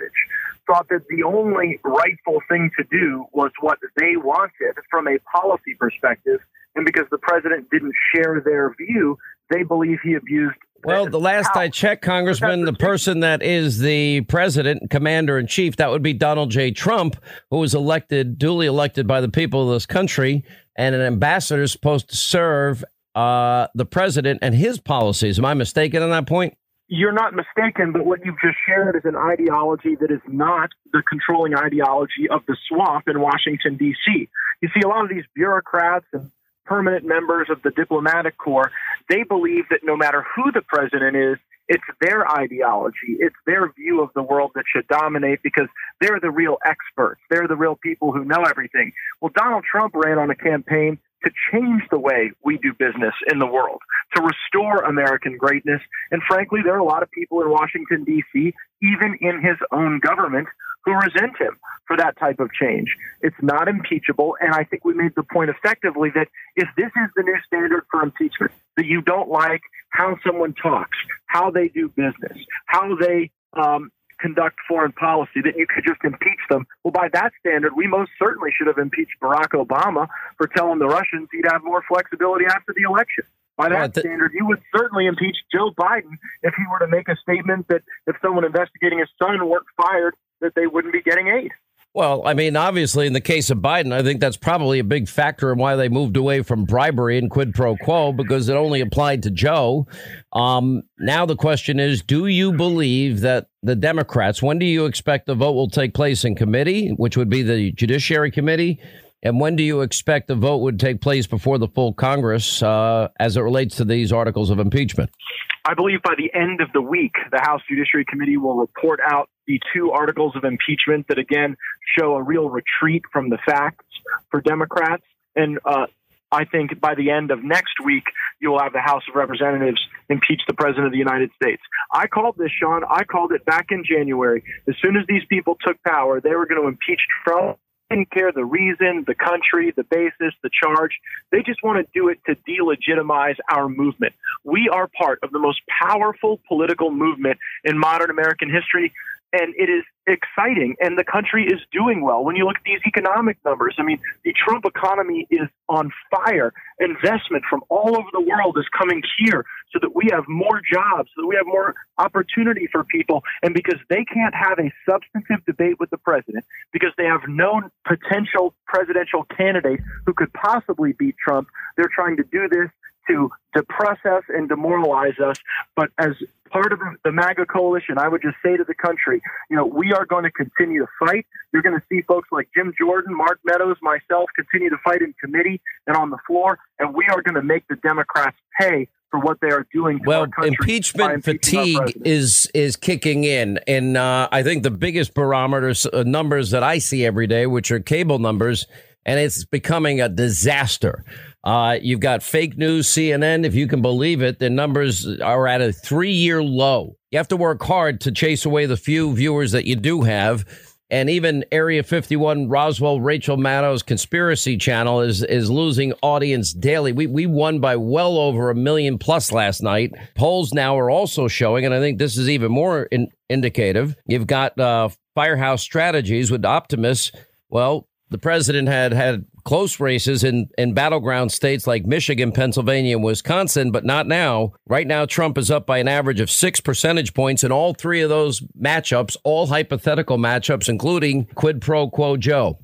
thought that the only rightful thing to do was what they wanted from a policy perspective. And because the president didn't share their view, they believe he abused. Well, the last. I checked, Congressman, the person that is the president, commander in chief, that would be Donald J. Trump, who was elected, duly elected by the people of this country. And an ambassador is supposed to serve uh, the president and his policies. Am I mistaken on that point? You're not mistaken, but what you've just shared is an ideology that is not the controlling ideology of the swamp in Washington, D.C. You see, a lot of these bureaucrats and permanent members of the diplomatic corps, they believe that no matter who the president is, it's their ideology, it's their view of the world that should dominate because they're the real experts. They're the real people who know everything. Well, Donald Trump ran on a campaign to change the way we do business in the world, to restore American greatness. And frankly, there are a lot of people in Washington, D.C., even in his own government, who resent him for that type of change. It's not impeachable. And I think we made the point effectively that if this is the new standard for impeachment, that you don't like how someone talks, how they do business, how they um, conduct foreign policy, that you could just impeach them. Well, by that standard, we most certainly should have impeached Barack Obama for telling the Russians he'd have more flexibility after the election. By that the- standard, you would certainly impeach Joe Biden if he were to make a statement that if someone investigating his son weren't fired, that they wouldn't be getting aid. Well, I mean, obviously, in the case of Biden, I think that's probably a big factor in why they moved away from bribery and quid pro quo because it only applied to Joe. Um, now the question is, do you believe that the Democrats? When do you expect the vote will take place in committee, which would be the Judiciary Committee? And when do you expect the vote would take place before the full Congress uh, as it relates to these articles of impeachment? I believe by the end of the week, the House Judiciary Committee will report out the two articles of impeachment that again show a real retreat from the facts for Democrats. And uh, I think by the end of next week, you will have the House of Representatives impeach the President of the United States. I called this, Sean. I called it back in January. As soon as these people took power, they were going to impeach Trump didn't care the reason, the country, the basis, the charge. They just want to do it to delegitimize our movement. We are part of the most powerful political movement in modern American history and it is exciting and the country is doing well. When you look at these economic numbers i mean the trump economy is on fire. Investment from all over the world is coming here so that we have more jobs so that we have more opportunity for people. And because they can't have a substantive debate with the president because they have no potential presidential candidate who could possibly beat trump they're trying to do this to depress us and demoralize us. But as part of the MAGA coalition, I would just say to the country, you know, we are going to continue to fight. You're going to see folks like Jim Jordan, Mark Meadows, myself continue to fight in committee and on the floor, and we are going to make the Democrats pay for what they are doing. To the Democrats. Well, impeachment fatigue is is kicking in, and uh, I think the biggest barometers uh, numbers that I see every day, which are cable numbers, and it's becoming a disaster. Uh, you've got fake news, CNN. If you can believe it, the numbers are at a three year low. You have to work hard to chase away the few viewers that you do have. And even Area 51, Roswell, Rachel Maddow's conspiracy channel is is losing audience daily. We we won by well over a million plus last night. Polls now are also showing, and I think this is even more in, indicative. You've got uh, Firehouse Strategies with Optimus. Well, the president had had close races in, in battleground states like Michigan, Pennsylvania, and Wisconsin, but not now. Right now, Trump is up by an average of six percentage points in all three of those matchups, all hypothetical matchups, including quid pro quo Joe.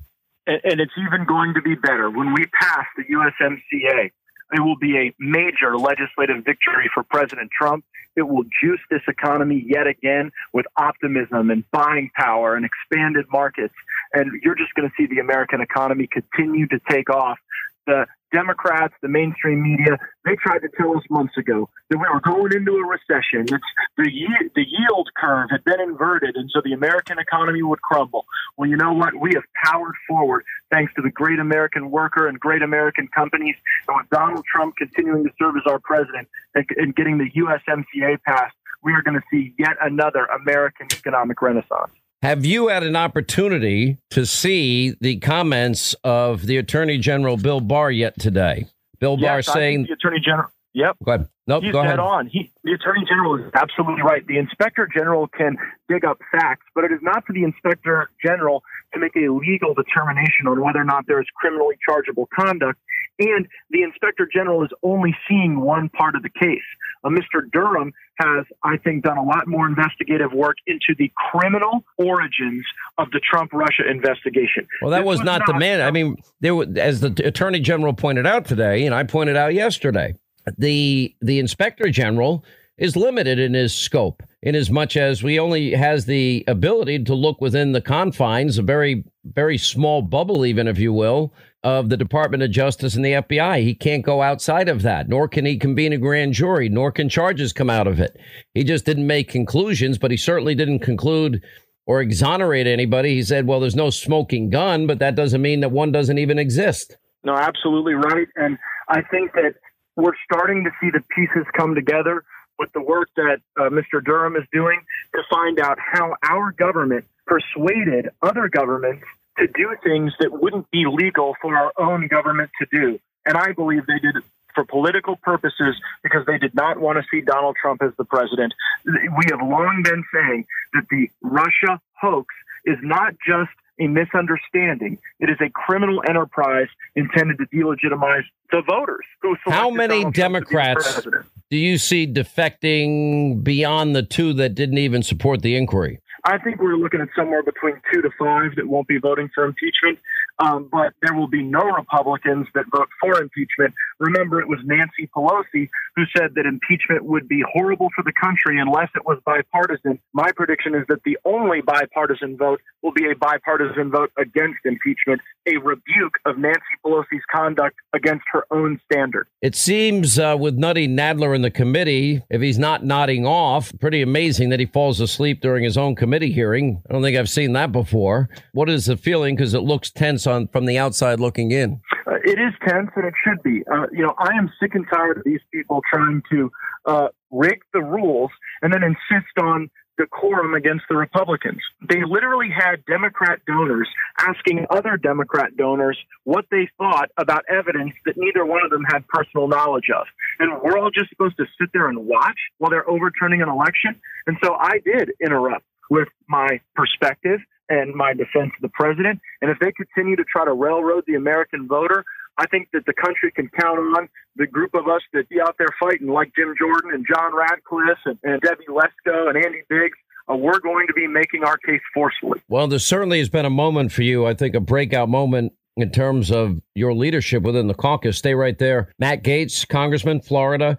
And, and it's even going to be better when we pass the USMCA. It will be a major legislative victory for President Trump. It will juice this economy yet again with optimism and buying power and expanded markets. And you're just going to see the American economy continue to take off. The Democrats, the mainstream media, they tried to tell us months ago that we were going into a recession. It's the the yield curve had been inverted, and so the American economy would crumble. Well, you know what? We have powered forward thanks to the great American worker and great American companies, and with Donald Trump continuing to serve as our president and, and getting the USMCA passed, we are going to see yet another American economic renaissance. Have you had an opportunity to see the comments of the Attorney General Bill Barr yet today? Bill Barr yes, saying the Attorney General. Yep. Go ahead. Nope. He's go dead ahead. on. He, the Attorney General is absolutely right. The Inspector General can dig up facts, but it is not for the Inspector General to make a legal determination on whether or not there is criminally chargeable conduct. And the Inspector General is only seeing one part of the case. Uh, Mr. Durham has, I think, done a lot more investigative work into the criminal origins of the Trump Russia investigation. Well, that This was, not, the man. I mean, there was, as the Attorney General pointed out today, and I pointed out yesterday, the the Inspector General is limited in his scope, in as much as we only has the ability to look within the confines, a very very small bubble, even if you will, of the Department of Justice and the FBI. He can't go outside of that, nor can he convene a grand jury, nor can charges come out of it. He just didn't make conclusions, but he certainly didn't conclude or exonerate anybody. He said, well, there's no smoking gun, but that doesn't mean that one doesn't even exist. No, absolutely right. And I think that we're starting to see the pieces come together with the work that uh, Mr. Durham is doing to find out how our government persuaded other governments to do things that wouldn't be legal for our own government to do. And I believe they did it for political purposes because they did not want to see Donald Trump as the president. We have long been saying that the Russia hoax is not just a misunderstanding. It is a criminal enterprise intended to delegitimize the voters who How many Donald Trump to be Democrats do you see defecting beyond the two that didn't even support the inquiry? I think we're looking at somewhere between two to five that won't be voting for impeachment, um, but there will be no Republicans that vote for impeachment. Remember, it was Nancy Pelosi who said that impeachment would be horrible for the country unless it was bipartisan. My prediction is that the only bipartisan vote will be a bipartisan vote against impeachment, a rebuke of Nancy Pelosi's conduct against her own standard. It seems uh, with Nutty Nadler in the committee, if he's not nodding off, pretty amazing that he falls asleep during his own committee hearing. I don't think I've seen that before. What is the feeling? Because it looks tense on from the outside looking in. Uh, it is tense, and it should be. Uh, you know, I am sick and tired of these people trying to uh, rig the rules and then insist on decorum against the Republicans. They literally had Democrat donors asking other Democrat donors what they thought about evidence that neither one of them had personal knowledge of. And we're all just supposed to sit there and watch while they're overturning an election. And so I did interrupt with my perspective and my defense of the president. And if they continue to try to railroad the American voter, I think that the country can count on the group of us that be out there fighting, like Jim Jordan and John Ratcliffe and, and Debbie Lesko and Andy Biggs. Uh, we're going to be making our case forcefully. Well, there certainly has been a moment for you, I think, a breakout moment in terms of your leadership within the caucus. Stay right there. Matt Gaetz, Congressman, Florida.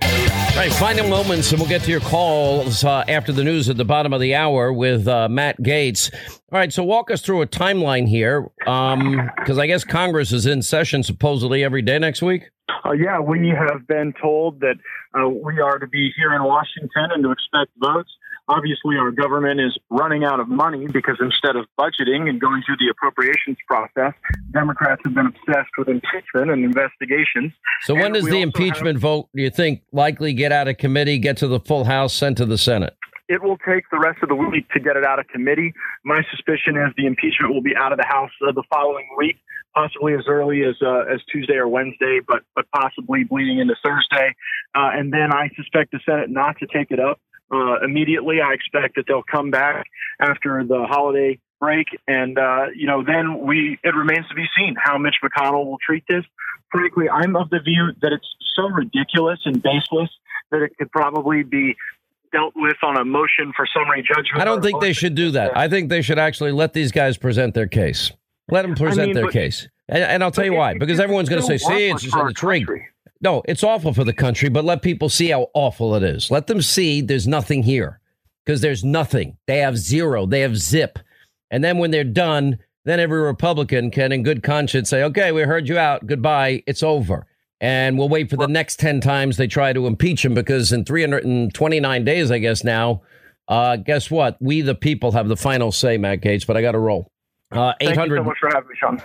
All right, final moments, and we'll get to your calls uh, after the news at the bottom of the hour with uh, Matt Gaetz. All right, so walk us through a timeline here, because I guess Congress is in session supposedly every day next week. Uh, yeah, we have been told that uh, we are to be here in Washington and to expect votes. Obviously, our government is running out of money because instead of budgeting and going through the appropriations process, Democrats have been obsessed with impeachment and investigations. So when And does the impeachment vote, do you think, likely get out of committee, get to the full House, sent to the Senate? It will take the rest of the week to get it out of committee. My suspicion is the impeachment will be out of the House uh, the following week, possibly as early as uh, as Tuesday or Wednesday, but but possibly bleeding into Thursday. Uh, and then I suspect the Senate not to take it up uh, immediately. I expect that they'll come back after the holiday break, and uh, you know, then we it remains to be seen how Mitch McConnell will treat this. Frankly, I'm of the view that it's so ridiculous and baseless that it could probably be dealt with on a motion for summary judgment. I don't think they should do that. I think they should actually let these guys present their case. Let them present I mean, their but, case. And, and, I'll tell you why. Because everyone's going to say, see, it's, it's rigged. No, it's awful for the country, but let people see how awful it is. Let them see there's nothing here because there's nothing. They have zero, they have zip. And then when they're done, then every Republican can, in good conscience, say, okay, we heard you out. Goodbye. It's over and we'll wait for the next 10 times they try to impeach him because in 329 days, I guess now, uh, guess what? We, the people, have the final say, Matt Gaetz, but I got to roll. Uh, 800. Thank you so much for having me, Sean.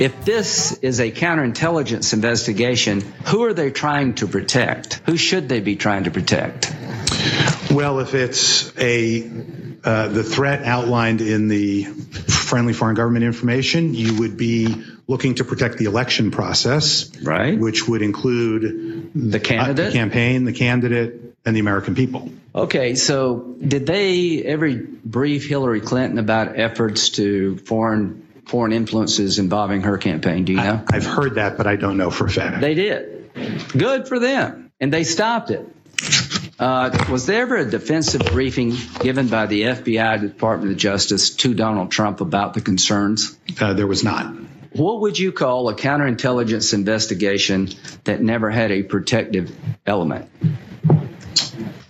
If this is a counterintelligence investigation, who are they trying to protect? Who should they be trying to protect? Well, if it's a uh, the threat outlined in the friendly foreign government information, you would be looking to protect the election process, right? Which would include the candidate, uh, the campaign, the candidate, and the American people. Okay, so did they ever brief Hillary Clinton about efforts to foreign foreign influences involving her campaign? Do you know? I, I've heard that, but I don't know for a fact. They did. Good for them, and they stopped it. Uh, was there ever a defensive briefing given by the FBI, the Department of Justice, to Donald Trump about the concerns? Uh, there was not. What would you call a counterintelligence investigation that never had a protective element?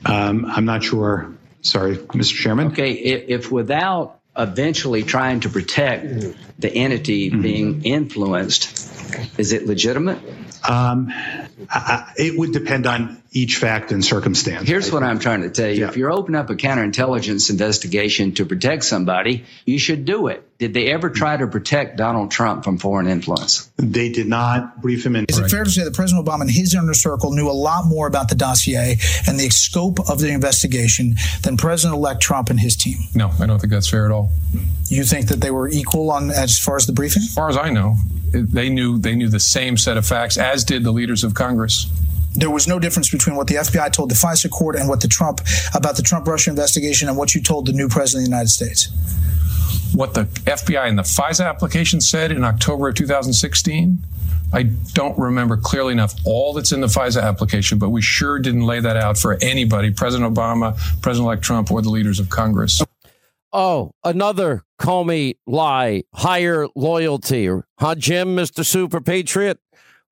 Um, I'm not sure. Sorry, Mr. Chairman. Okay, if, if without eventually trying to protect the entity mm-hmm. being influenced, is it legitimate? Um, I, it would depend on each fact and circumstance. Here's what I'm trying to tell you. Yeah. If you're opening up a counterintelligence investigation to protect somebody, you should do it. Did they ever try to protect Donald Trump from foreign influence? They did not brief him in. Is it fair to say that President Obama and his inner circle knew a lot more about the dossier and the scope of the investigation than President-elect Trump and his team? No, I don't think that's fair at all. You think that they were equal on as far as the briefing? As far as I know, they knew they knew the same set of facts as did the leaders of Congress there was no difference between what the FBI told the FISA court and what the Trump about the Trump Russia investigation and what you told the new president of the United States. What the FBI and the FISA application said in October of 2016, I don't remember clearly enough all that's in the FISA application, but we sure didn't lay that out for anybody, President Obama, President-elect Trump, or the leaders of Congress. Oh, another Comey lie, higher loyalty. Huh, Jim, Mr. Super Patriot?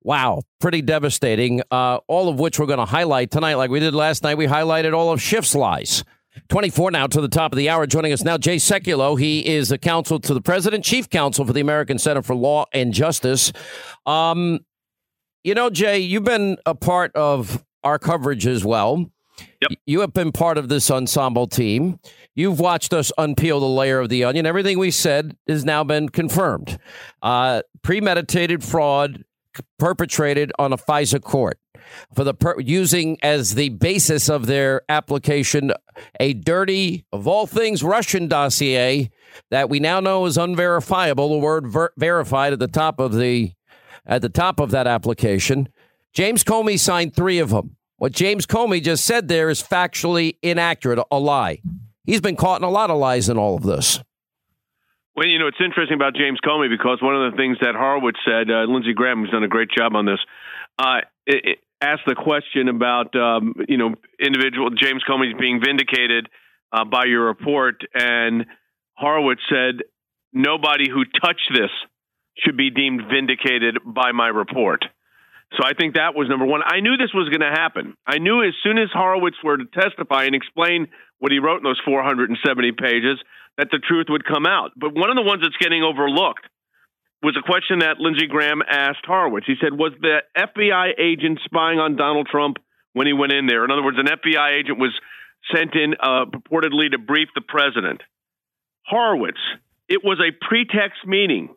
Wow, pretty devastating. Uh, all of which we're going to highlight tonight, like we did last night. We highlighted all of Schiff's lies. 24 now to the top of the hour. Joining us now, Jay Sekulow. He is a counsel to the president, chief counsel for the American Center for Law and Justice. Um, you know, Jay, you've been a part of our coverage as well. Yep. You have been part of this ensemble team. You've watched us unpeel the layer of the onion. Everything we said has now been confirmed. Uh, premeditated fraud, perpetrated on a FISA court for the per- using as the basis of their application a dirty, of all things, Russian dossier that we now know is unverifiable. The word ver- verified at the top of the at the top of that application. James Comey signed three of them. What James Comey just said there is factually inaccurate, a lie. He's been caught in a lot of lies in all of this. Well, you know, it's interesting about James Comey because one of the things that Horowitz said, uh, Lindsey Graham has done a great job on this, uh, it, it asked the question about, um, you know, individual James Comey's being vindicated uh, by your report. And Horowitz said, nobody who touched this should be deemed vindicated by my report. So I think that was number one. I knew this was going to happen. I knew as soon as Horowitz were to testify and explain what he wrote in those 470 pages that the truth would come out. But one of the ones that's getting overlooked was a question that Lindsey Graham asked Horowitz. He said, Was the FBI agent spying on Donald Trump when he went in there? In other words, an FBI agent was sent in uh, purportedly to brief the president. Horowitz, it was a pretext meeting,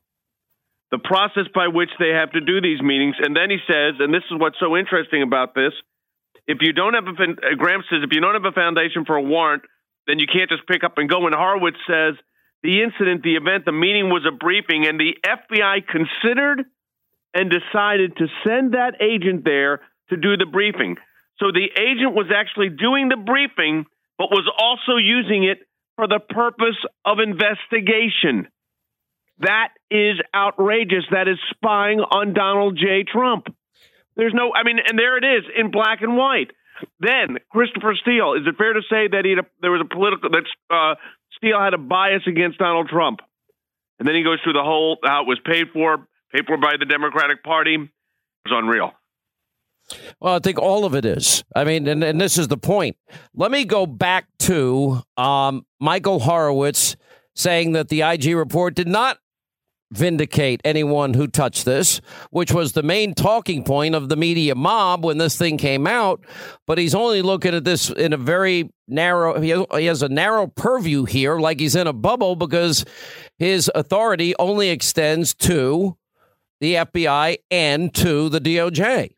the process by which they have to do these meetings. And then he says, and this is what's so interesting about this if you don't have a, uh, Graham says, if you don't have a foundation for a warrant, then you can't just pick up and go. And Horowitz says the incident, the event, the meeting was a briefing, and the FBI considered and decided to send that agent there to do the briefing. So the agent was actually doing the briefing, but was also using it for the purpose of investigation. That is outrageous. That is spying on Donald J. Trump. There's no, I mean, and there it is in black and white. Then Christopher Steele. Is it fair to say that he a, there was a political that uh, Steele had a bias against Donald Trump? And then he goes through the whole how it was paid for, paid for by the Democratic Party. It was unreal. Well, I think all of it is. I mean, and, and this is the point. Let me go back to um, Michael Horowitz saying that the IG report did not vindicate anyone who touched this, which was the main talking point of the media mob when this thing came out. But he's only looking at this in a very narrow, he has a narrow purview here, like he's in a bubble, because his authority only extends to the FBI and to the DOJ.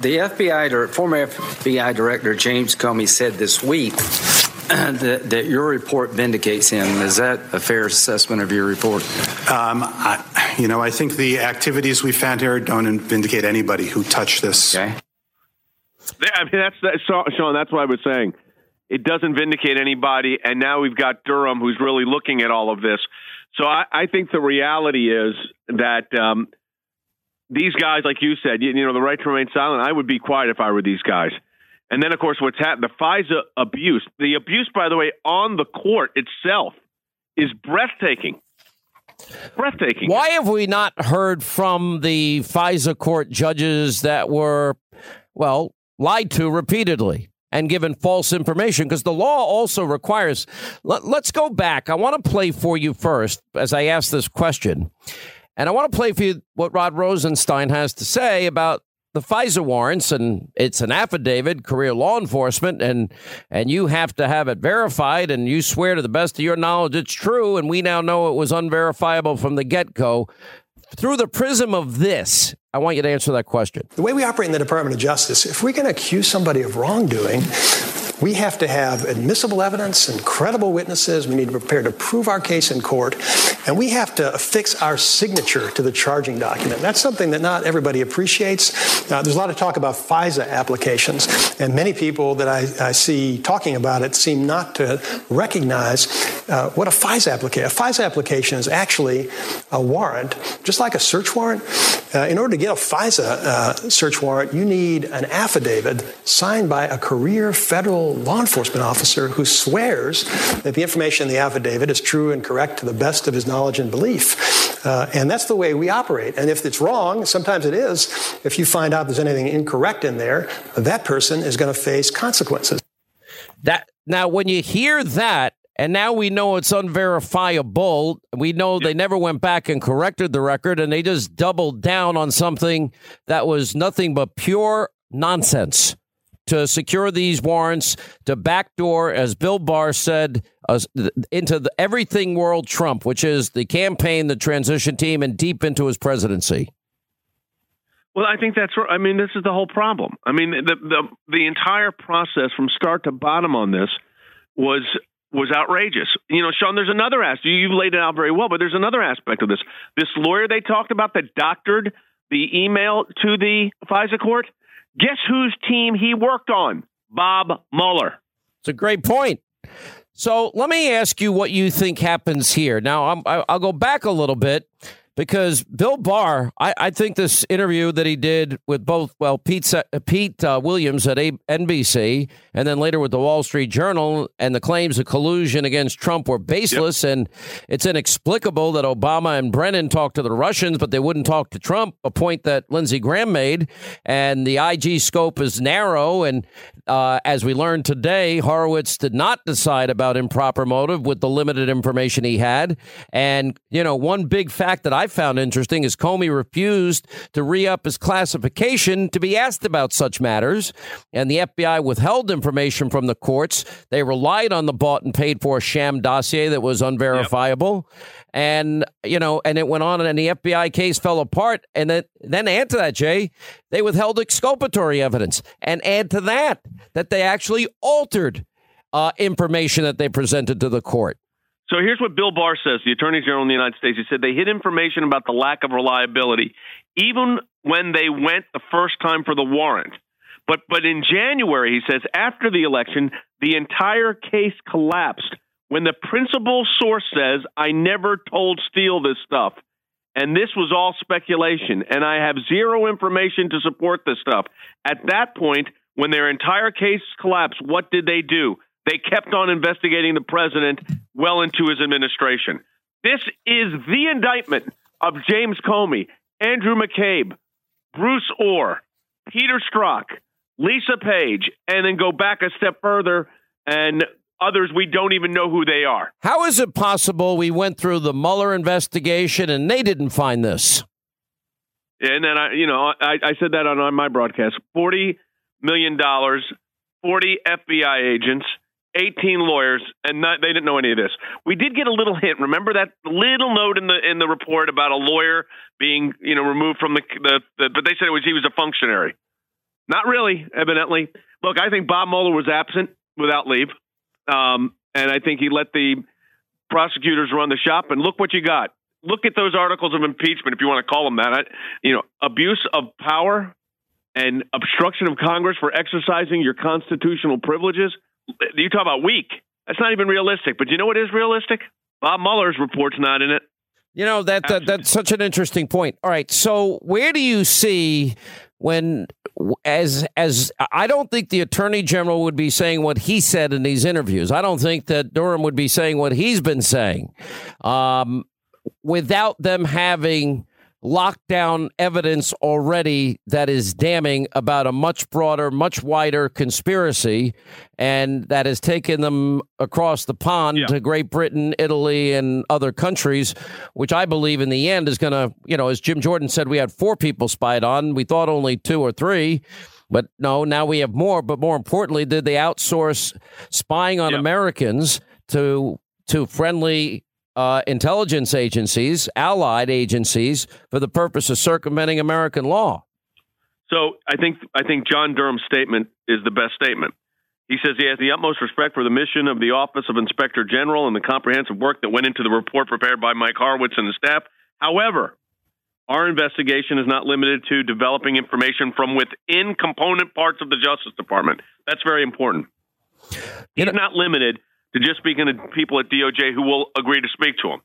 The FBI, former FBI Director James Comey said this week that, that, your report vindicates him. Is that a fair assessment of your report? Um, I, you know, I think the activities we found here don't vindicate anybody who touched this. Okay. I mean, that's that, Sean. That's what I was saying. It doesn't vindicate anybody, and now we've got Durham, who's really looking at all of this. So I, I think the reality is that um, these guys, like you said, you, you know, the right to remain silent. I would be quiet if I were these guys. And then, of course, what's happened, the FISA abuse. The abuse, by the way, on the court itself is breathtaking. Breathtaking. Why have we not heard from the FISA court judges that were, well, lied to repeatedly and given false information? Because the law also requires. Let, let's go back. I want to play for you first as I ask this question. And I want to play for you what Rod Rosenstein has to say about the FISA warrants, and it's an affidavit, career law enforcement, and and you have to have it verified, and you swear to the best of your knowledge it's true, and we now know it was unverifiable from the get go. Through the prism of this, I want you to answer that question. The way we operate in the Department of Justice, if going to accuse somebody of wrongdoing, we have to have admissible evidence and credible witnesses. We need to prepare to prove our case in court. And we have to affix our signature to the charging document. That's something that not everybody appreciates. Uh, there's a lot of talk about FISA applications, and many people that I, I see talking about it seem not to recognize uh, what a FISA application. A FISA application is actually a warrant, just like a search warrant. Uh, in order to get a FISA uh, search warrant, you need an affidavit signed by a career federal law enforcement officer who swears that the information in the affidavit is true and correct to the best of his knowledge and belief. Uh, and that's the way we operate. And if it's wrong, sometimes it is, if you find out there's anything incorrect in there, that person is going to face consequences. That now, when you hear that, and now we know it's unverifiable. We know they never went back and corrected the record, and they just doubled down on something that was nothing but pure nonsense to secure these warrants to backdoor, as Bill Barr said, uh, into the everything world Trump, which is the campaign, the transition team, and deep into his presidency. Well, I think that's. right. I mean, this is the whole problem. I mean, the the the entire process from start to bottom on this was was outrageous. You know, Sean, there's another aspect. You've laid it out very well, but there's another aspect of this. This lawyer they talked about that doctored the email to the FISA court Guess whose team he worked on? Bob Mueller. It's a great point. So let me ask you what you think happens here. Now, I'm, I'll go back a little bit because Bill Barr, I, I, think this interview that he did with both, well, Pete, Pete uh, Williams at NBC and then later with the Wall Street Journal and the claims of collusion against Trump were baseless. Yep. And it's inexplicable that Obama and Brennan talked to the Russians, but they wouldn't talk to Trump, a point that Lindsey Graham made. And the IG scope is narrow. And uh, as we learned today, Horowitz did not decide about improper motive with the limited information he had. And, you know, one big fact that I found interesting is Comey refused to re up his classification to be asked about such matters. And the FBI withheld information from the courts. They relied on the bought and paid for sham dossier that was unverifiable. Yep. And, you know, and it went on and the FBI case fell apart. And then, then add to that, Jay, they withheld exculpatory evidence. And add to that, that they actually altered uh, information that they presented to the court. So here's what Bill Barr says, the Attorney General in the United States. He said they hid information about the lack of reliability, even when they went the first time for the warrant. But but in January, he says after the election, the entire case collapsed when the principal source says, I never told Steele this stuff, and this was all speculation, and I have zero information to support this stuff. At that point, when their entire case collapsed, what did they do? They kept on investigating the president well into his administration. This is the indictment of James Comey, Andrew McCabe, Bruce Ohr, Peter Strzok, Lisa Page, and then go back a step further and others we don't even know who they are. How is it possible we went through the Mueller investigation and they didn't find this? And then I, you know, I, I said that on, on my broadcast: forty million dollars, forty FBI agents, eighteen lawyers, and not, they didn't know any of this. We did get a little hint. Remember that little note in the in the report about a lawyer being, you know, removed from the, the, the but they said it was he was a functionary. Not really, evidently. Look, I think Bob Mueller was absent without leave. Um, and I think he let the prosecutors run the shop. And look what you got. Look at those articles of impeachment, if you want to call them that. I, you know, abuse of power and obstruction of Congress for exercising your constitutional privileges. You talk about weak. That's not even realistic. But do you know what is realistic? Bob Mueller's report's not in it. You know that, that that's such an interesting point. All right, so where do you see when as as I don't think the attorney general would be saying what he said in these interviews. I don't think that Durham would be saying what he's been saying um, without them having lockdown evidence already that is damning about a much broader, much wider conspiracy, and that has taken them across the pond yeah. to Great Britain, Italy, and other countries, which I believe in the end is going to, you know, as Jim Jordan said, we had four people spied on. We thought only two or three. But no, now we have more. But more importantly, did they outsource spying on yeah. Americans to to friendly uh, intelligence agencies, allied agencies, for the purpose of circumventing American law. So I think I think John Durham's statement is the best statement. He says he has the utmost respect for the mission of the Office of Inspector General and the comprehensive work that went into the report prepared by Mike Horowitz and the staff. However, our investigation is not limited to developing information from within component parts of the Justice Department. That's very important. He's not limited to just speaking to people at DOJ who will agree to speak to him.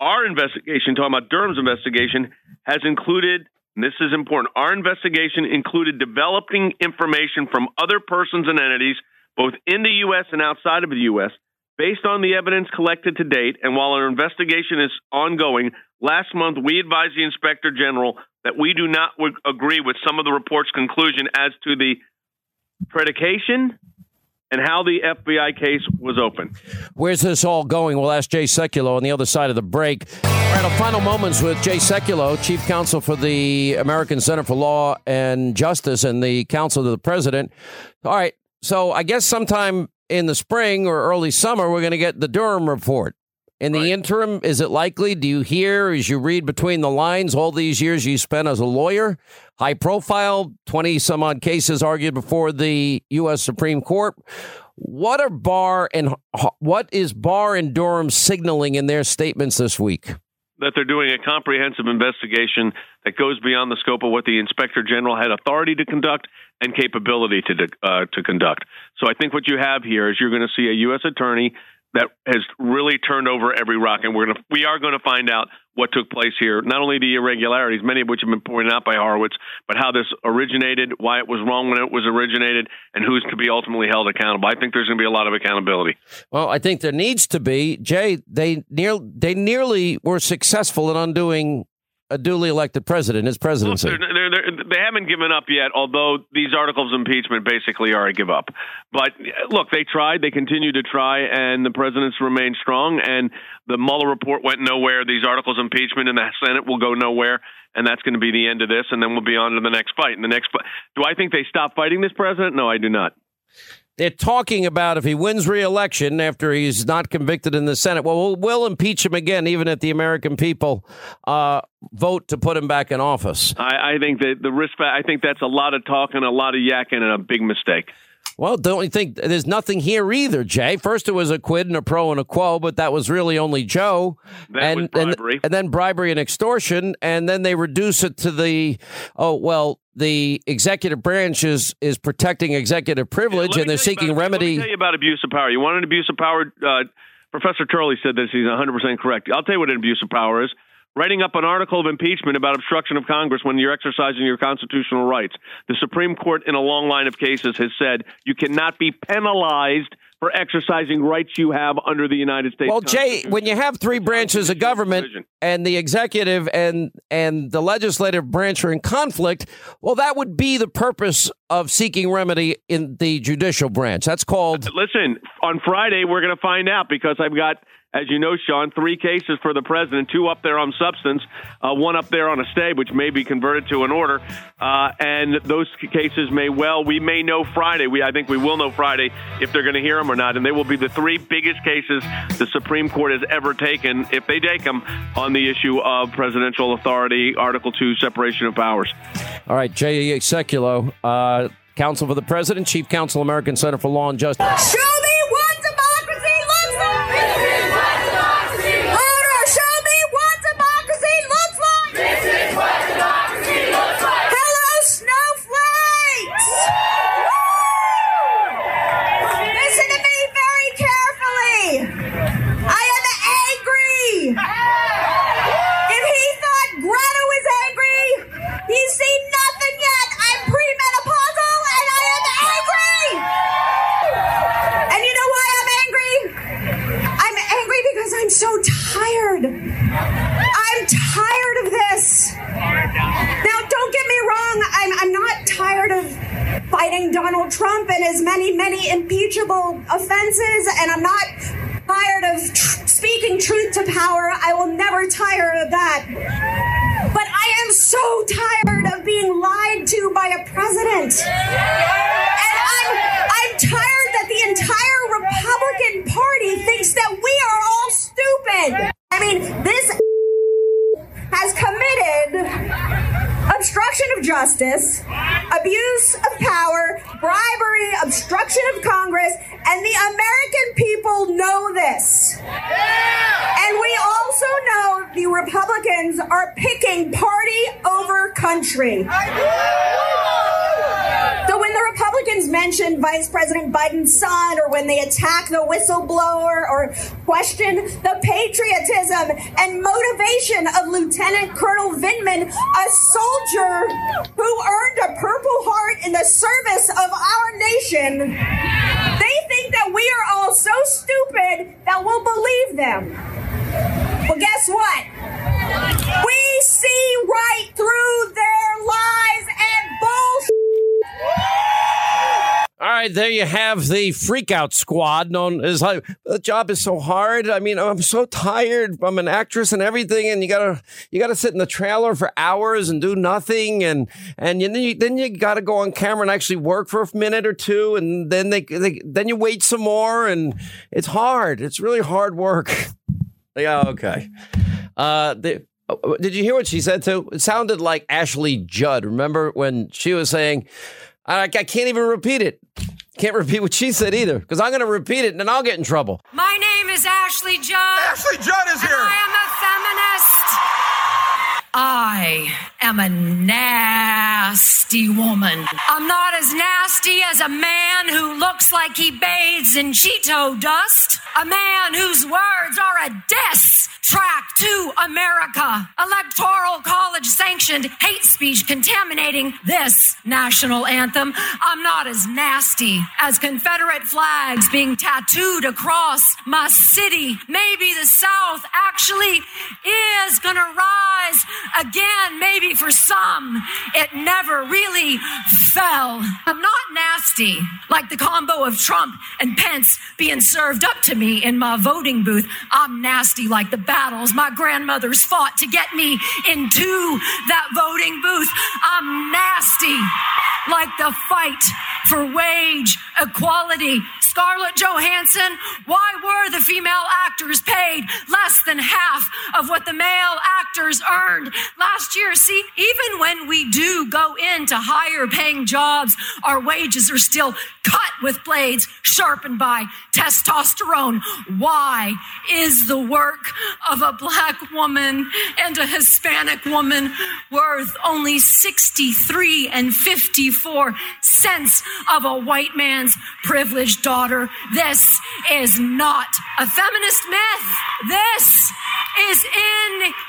Our investigation, talking about Durham's investigation, has included, this is important, our investigation included developing information from other persons and entities, both in the U.S. and outside of the U.S., based on the evidence collected to date. And while our investigation is ongoing, last month we advised the Inspector General that we do not agree with some of the report's conclusion as to the predication and how the FBI case was opened. Where's this all going? We'll ask Jay Sekulow on the other side of the break. All right, our final moments with Jay Sekulow, Chief Counsel for the American Center for Law and Justice and the Counsel to the President. All right, so I guess sometime in the spring or early summer, we're going to get the Durham report. In the right. interim, is it likely? Do you hear as you read between the lines all these years you spent as a lawyer, high profile, 20 some odd cases argued before the U.S. Supreme Court? What are Barr and what is Barr and Durham signaling in their statements this week? That they're doing a comprehensive investigation that goes beyond the scope of what the inspector general had authority to conduct and capability to uh, to conduct. So I think what you have here is you're going to see a U.S. attorney that has really turned over every rock, and we're gonna we are going to find out what took place here. Not only the irregularities, many of which have been pointed out by Horowitz, but how this originated, why it was wrong when it was originated, and who's to be ultimately held accountable. I think there's going to be a lot of accountability. Well, I think there needs to be. Jay, they near they nearly were successful in undoing a duly elected president, his presidency. Look, they're, they're, they're, they have not given up yet, although these articles of impeachment basically are a give up. But look, they tried, they continue to try, and the presidents remain strong. And the Mueller report went nowhere. These articles of impeachment in the Senate will go nowhere. And that's going to be the end of this, and then we'll be on to the next fight. And the next, do I think they stop fighting this president? No, I do not. They're talking about if he wins re-election after he's not convicted in the Senate, well, we'll, we'll impeach him again, even if the American people uh, vote to put him back in office. I, I think that the risk. I think that's a lot of talking, a lot of yakking, and a big mistake. Well, don't you think there's nothing here either, Jay? First, it was a quid and a pro and a quo, but that was really only Joe. That and, and, and then bribery and extortion, and then they reduce it to the oh well, the executive branch is is protecting executive privilege, yeah, and they're seeking about, remedy. Let me tell you about abuse of power. You want an abuse of power uh, Professor Turley said this. He's 100% correct. I'll tell you what an abuse of power is writing up an article of impeachment about obstruction of Congress when you're exercising your constitutional rights. The Supreme Court, in a long line of cases, has said you cannot be penalized for exercising rights you have under the United States. Well, Jay, when you have three branches of government and the executive and and the legislative branch are in conflict, well, that would be the purpose of seeking remedy in the judicial branch. That's called. Listen, on Friday we're going to find out because I've got as you know, Sean, three cases for the president, two up there on substance, uh, one up there on a stay, which may be converted to an order. Uh, and those cases may well, we may know Friday. We, I think we will know Friday if they're going to hear them or not. And they will be the three biggest cases the Supreme Court has ever taken, if they take them, on the issue of presidential authority, Article 2, separation of powers. All right, Jay Sekulow, uh, Counsel for the President, Chief Counsel, American Center for Law and Justice. Now, don't get me wrong. I'm, I'm not tired of fighting Donald Trump and his many, many impeachable offenses, and I'm not tired of tr- speaking truth to power. I will never tire of that. But I am so tired of being lied to by a president. And I'm, I'm tired that the entire Republican Party thinks that we are all stupid. I mean, this has committed obstruction of justice, abuse of power, bribery, obstruction of Congress, and the American people know this. And we also know the Republicans are picking party over country. The Republicans mention Vice President Biden's son, or when they attack the whistleblower, or question the patriotism and motivation of Lieutenant Colonel Vindman, a soldier who earned a Purple Heart in the service of our nation, they think that we are all so stupid that we'll believe them. Well, guess what? We see right through their lies and bullshit. All right, there you have the freakout squad known as like the job is so hard. I mean, I'm so tired. I'm an actress and everything, and you gotta you gotta sit in the trailer for hours and do nothing, and and you, then you, then you gotta go on camera and actually work for a minute or two, and then they, they then you wait some more, and it's hard. It's really hard work. yeah, okay. Uh, the, did you hear what she said too? It sounded like Ashley Judd. Remember when she was saying, I, I can't even repeat it. Can't repeat what she said either, because I'm going to repeat it and then I'll get in trouble. My name is Ashley Judd. Ashley Judd is and here. I am a nasty woman. I'm not as nasty as a man who looks like he bathes in Cheeto dust. A man whose words are a diss track to America. Electoral college sanctioned hate speech contaminating this national anthem. I'm not as nasty as Confederate flags being tattooed across my city. Maybe the South actually is gonna rise again. Maybe for some, it never really fell. I'm not nasty like the combo of Trump and Pence being served up to me in my voting booth. I'm nasty like the battles my grandmothers fought to get me into that voting booth. I'm nasty like the fight for wage equality. Scarlett Johansson, why were the female actors paid less than half of what the male actors earned last year? See, even when we do go into higher paying jobs, our wages are still cut with blades sharpened by testosterone. Why is the work of a black woman and a Hispanic woman worth only 63 and 54 cents of a white man's privileged daughter? This is not a feminist myth. This is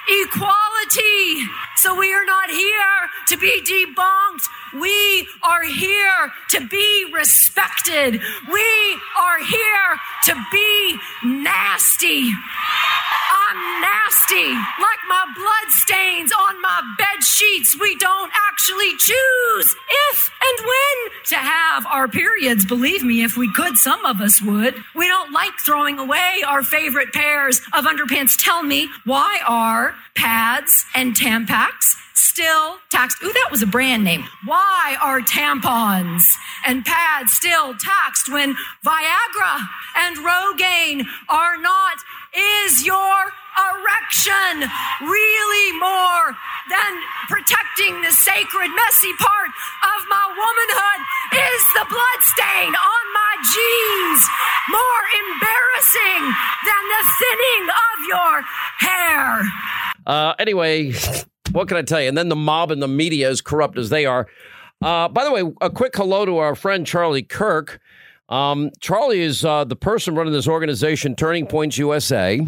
inequality. So we are not here to be debunked. We are here to be respected. We are here to be nasty. I'm nasty, like my blood stains on my bed sheets. We don't actually choose if and when to have our periods. Believe me, if we could, some of us would. We don't like throwing away our favorite pairs of underpants. Tell me, why are pads and Tampax still taxed? Ooh, that was a brand name. Why are tampons and pads still taxed when Viagra and Rogaine are not? Is your erection really more than protecting the sacred, messy part of my womanhood? Is the blood stain on my jeans more embarrassing than the thinning of your hair? Uh, anyway, what can I tell you? And then the mob and the media, as corrupt as they are. Uh, by the way, a quick hello to our friend Charlie Kirk. Um, Charlie is uh, the person running this organization, Turning Points USA.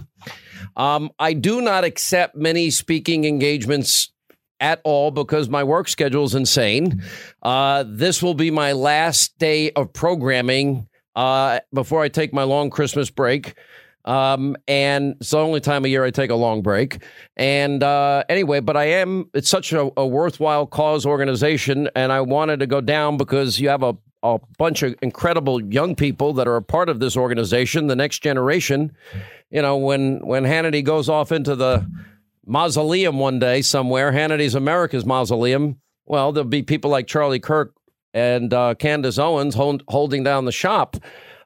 Um, I do not accept many speaking engagements at all because my work schedule is insane. Uh, this will be my last day of programming uh, before I take my long Christmas break. Um, and it's the only time of year I take a long break. And uh, anyway, but I am, it's such a, a worthwhile cause organization. And I wanted to go down because you have a, a bunch of incredible young people that are a part of this organization, the next generation. You know, when, when Hannity goes off into the mausoleum one day somewhere, Hannity's America's mausoleum, well, there'll be people like Charlie Kirk and uh, Candace Owens hold, holding down the shop.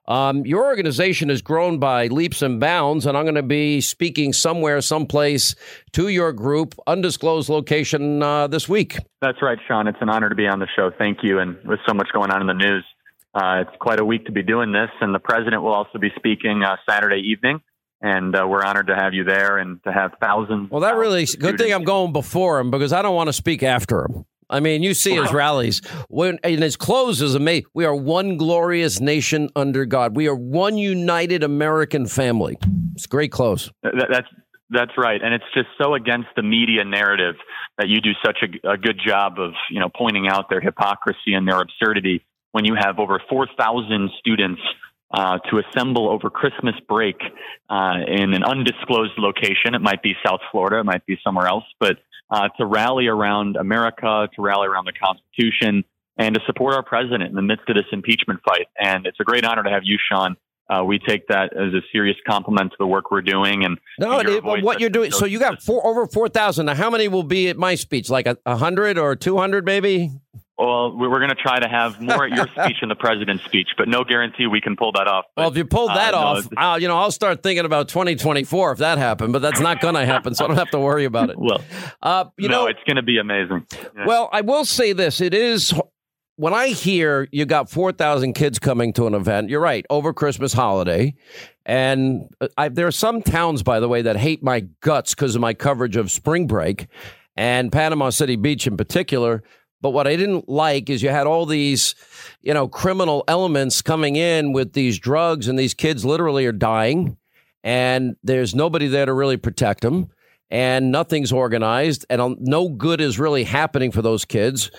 Um, your organization has grown by leaps and bounds, and I'm going to be speaking somewhere, someplace to your group, undisclosed location uh, this week. That's right, Sean. It's an honor to be on the show. Thank you. And with so much going on in the news, uh, it's quite a week to be doing this. And the president will also be speaking uh, Saturday evening. And uh, we're honored to have you there and to have thousands. Well, that really good thing I'm going before him because I don't want to speak after him. I mean, you see his rallies when and his close is amazing. We are one glorious nation under God. We are one united American family. It's great close. That, that's that's right, and it's just so against the media narrative that you do such a, a good job of you know pointing out their hypocrisy and their absurdity when you have over four thousand students uh, to assemble over Christmas break uh, in an undisclosed location. It might be South Florida, it might be somewhere else, but uh, to rally around America, to rally around the Constitution, and to support our president in the midst of this impeachment fight. And it's a great honor to have you, Sean. Uh, we take that as a serious compliment to the work we're doing. And no, it, what you're doing. So you got four over four thousand. Now, how many will be at my speech? Like a hundred or two hundred, maybe? Well, we're going to try to have more at your speech and the president's speech, but no guarantee we can pull that off. But, well, if you pull that uh, off, no, I'll, you know, I'll start thinking about 2024 if that happened, but that's not going to happen, so I don't have to worry about it. Well, uh, you no, know, it's going to be amazing. Yeah. Well, I will say this: it is when I hear you got 4,000 kids coming to an event. You're right over Christmas holiday, and uh, I, there are some towns, by the way, that hate my guts because of my coverage of spring break and Panama City Beach in particular. But what I didn't like is you had all these, you know, criminal elements coming in with these drugs, and these kids literally are dying, and there's nobody there to really protect them, and nothing's organized, and um, no good is really happening for those kids.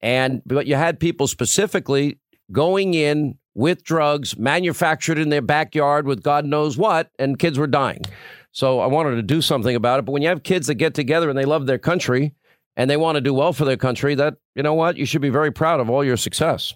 And but you had people specifically going in with drugs manufactured in their backyard with God knows what, and kids were dying. So I wanted to do something about it. But when you have kids that get together and they love their country and they want to do well for their country, that you know what, you should be very proud of all your success.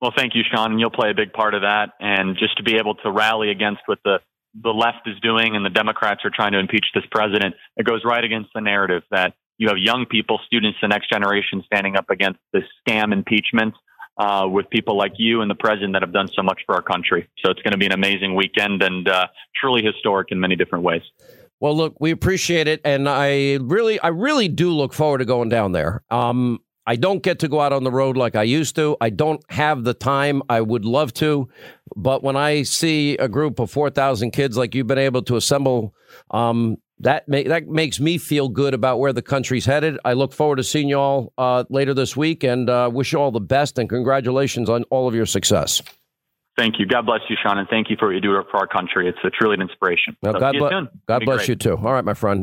Well, thank you, Sean, and you'll play a big part of that. And just to be able to rally against what the the left is doing and the Democrats are trying to impeach this president, it goes right against the narrative that you have young people, students, the next generation standing up against this scam impeachment uh, with people like you and the president that have done so much for our country. So it's going to be an amazing weekend and uh, truly historic in many different ways. Well, look, we appreciate it, and I really, I really do look forward to going down there. Um, I don't get to go out on the road like I used to. I don't have the time. I would love to. But when I see a group of 4,000 kids like you've been able to assemble, um, that, that makes me feel good about where the country's headed. I look forward to seeing you all uh, later this week and uh, wish you all the best and congratulations on all of your success. Thank you. God bless you, Sean, and thank you for what you do for our country. It's a truly an inspiration. Now, So God, see you ble- soon. God bless great. you too. All right, my friend.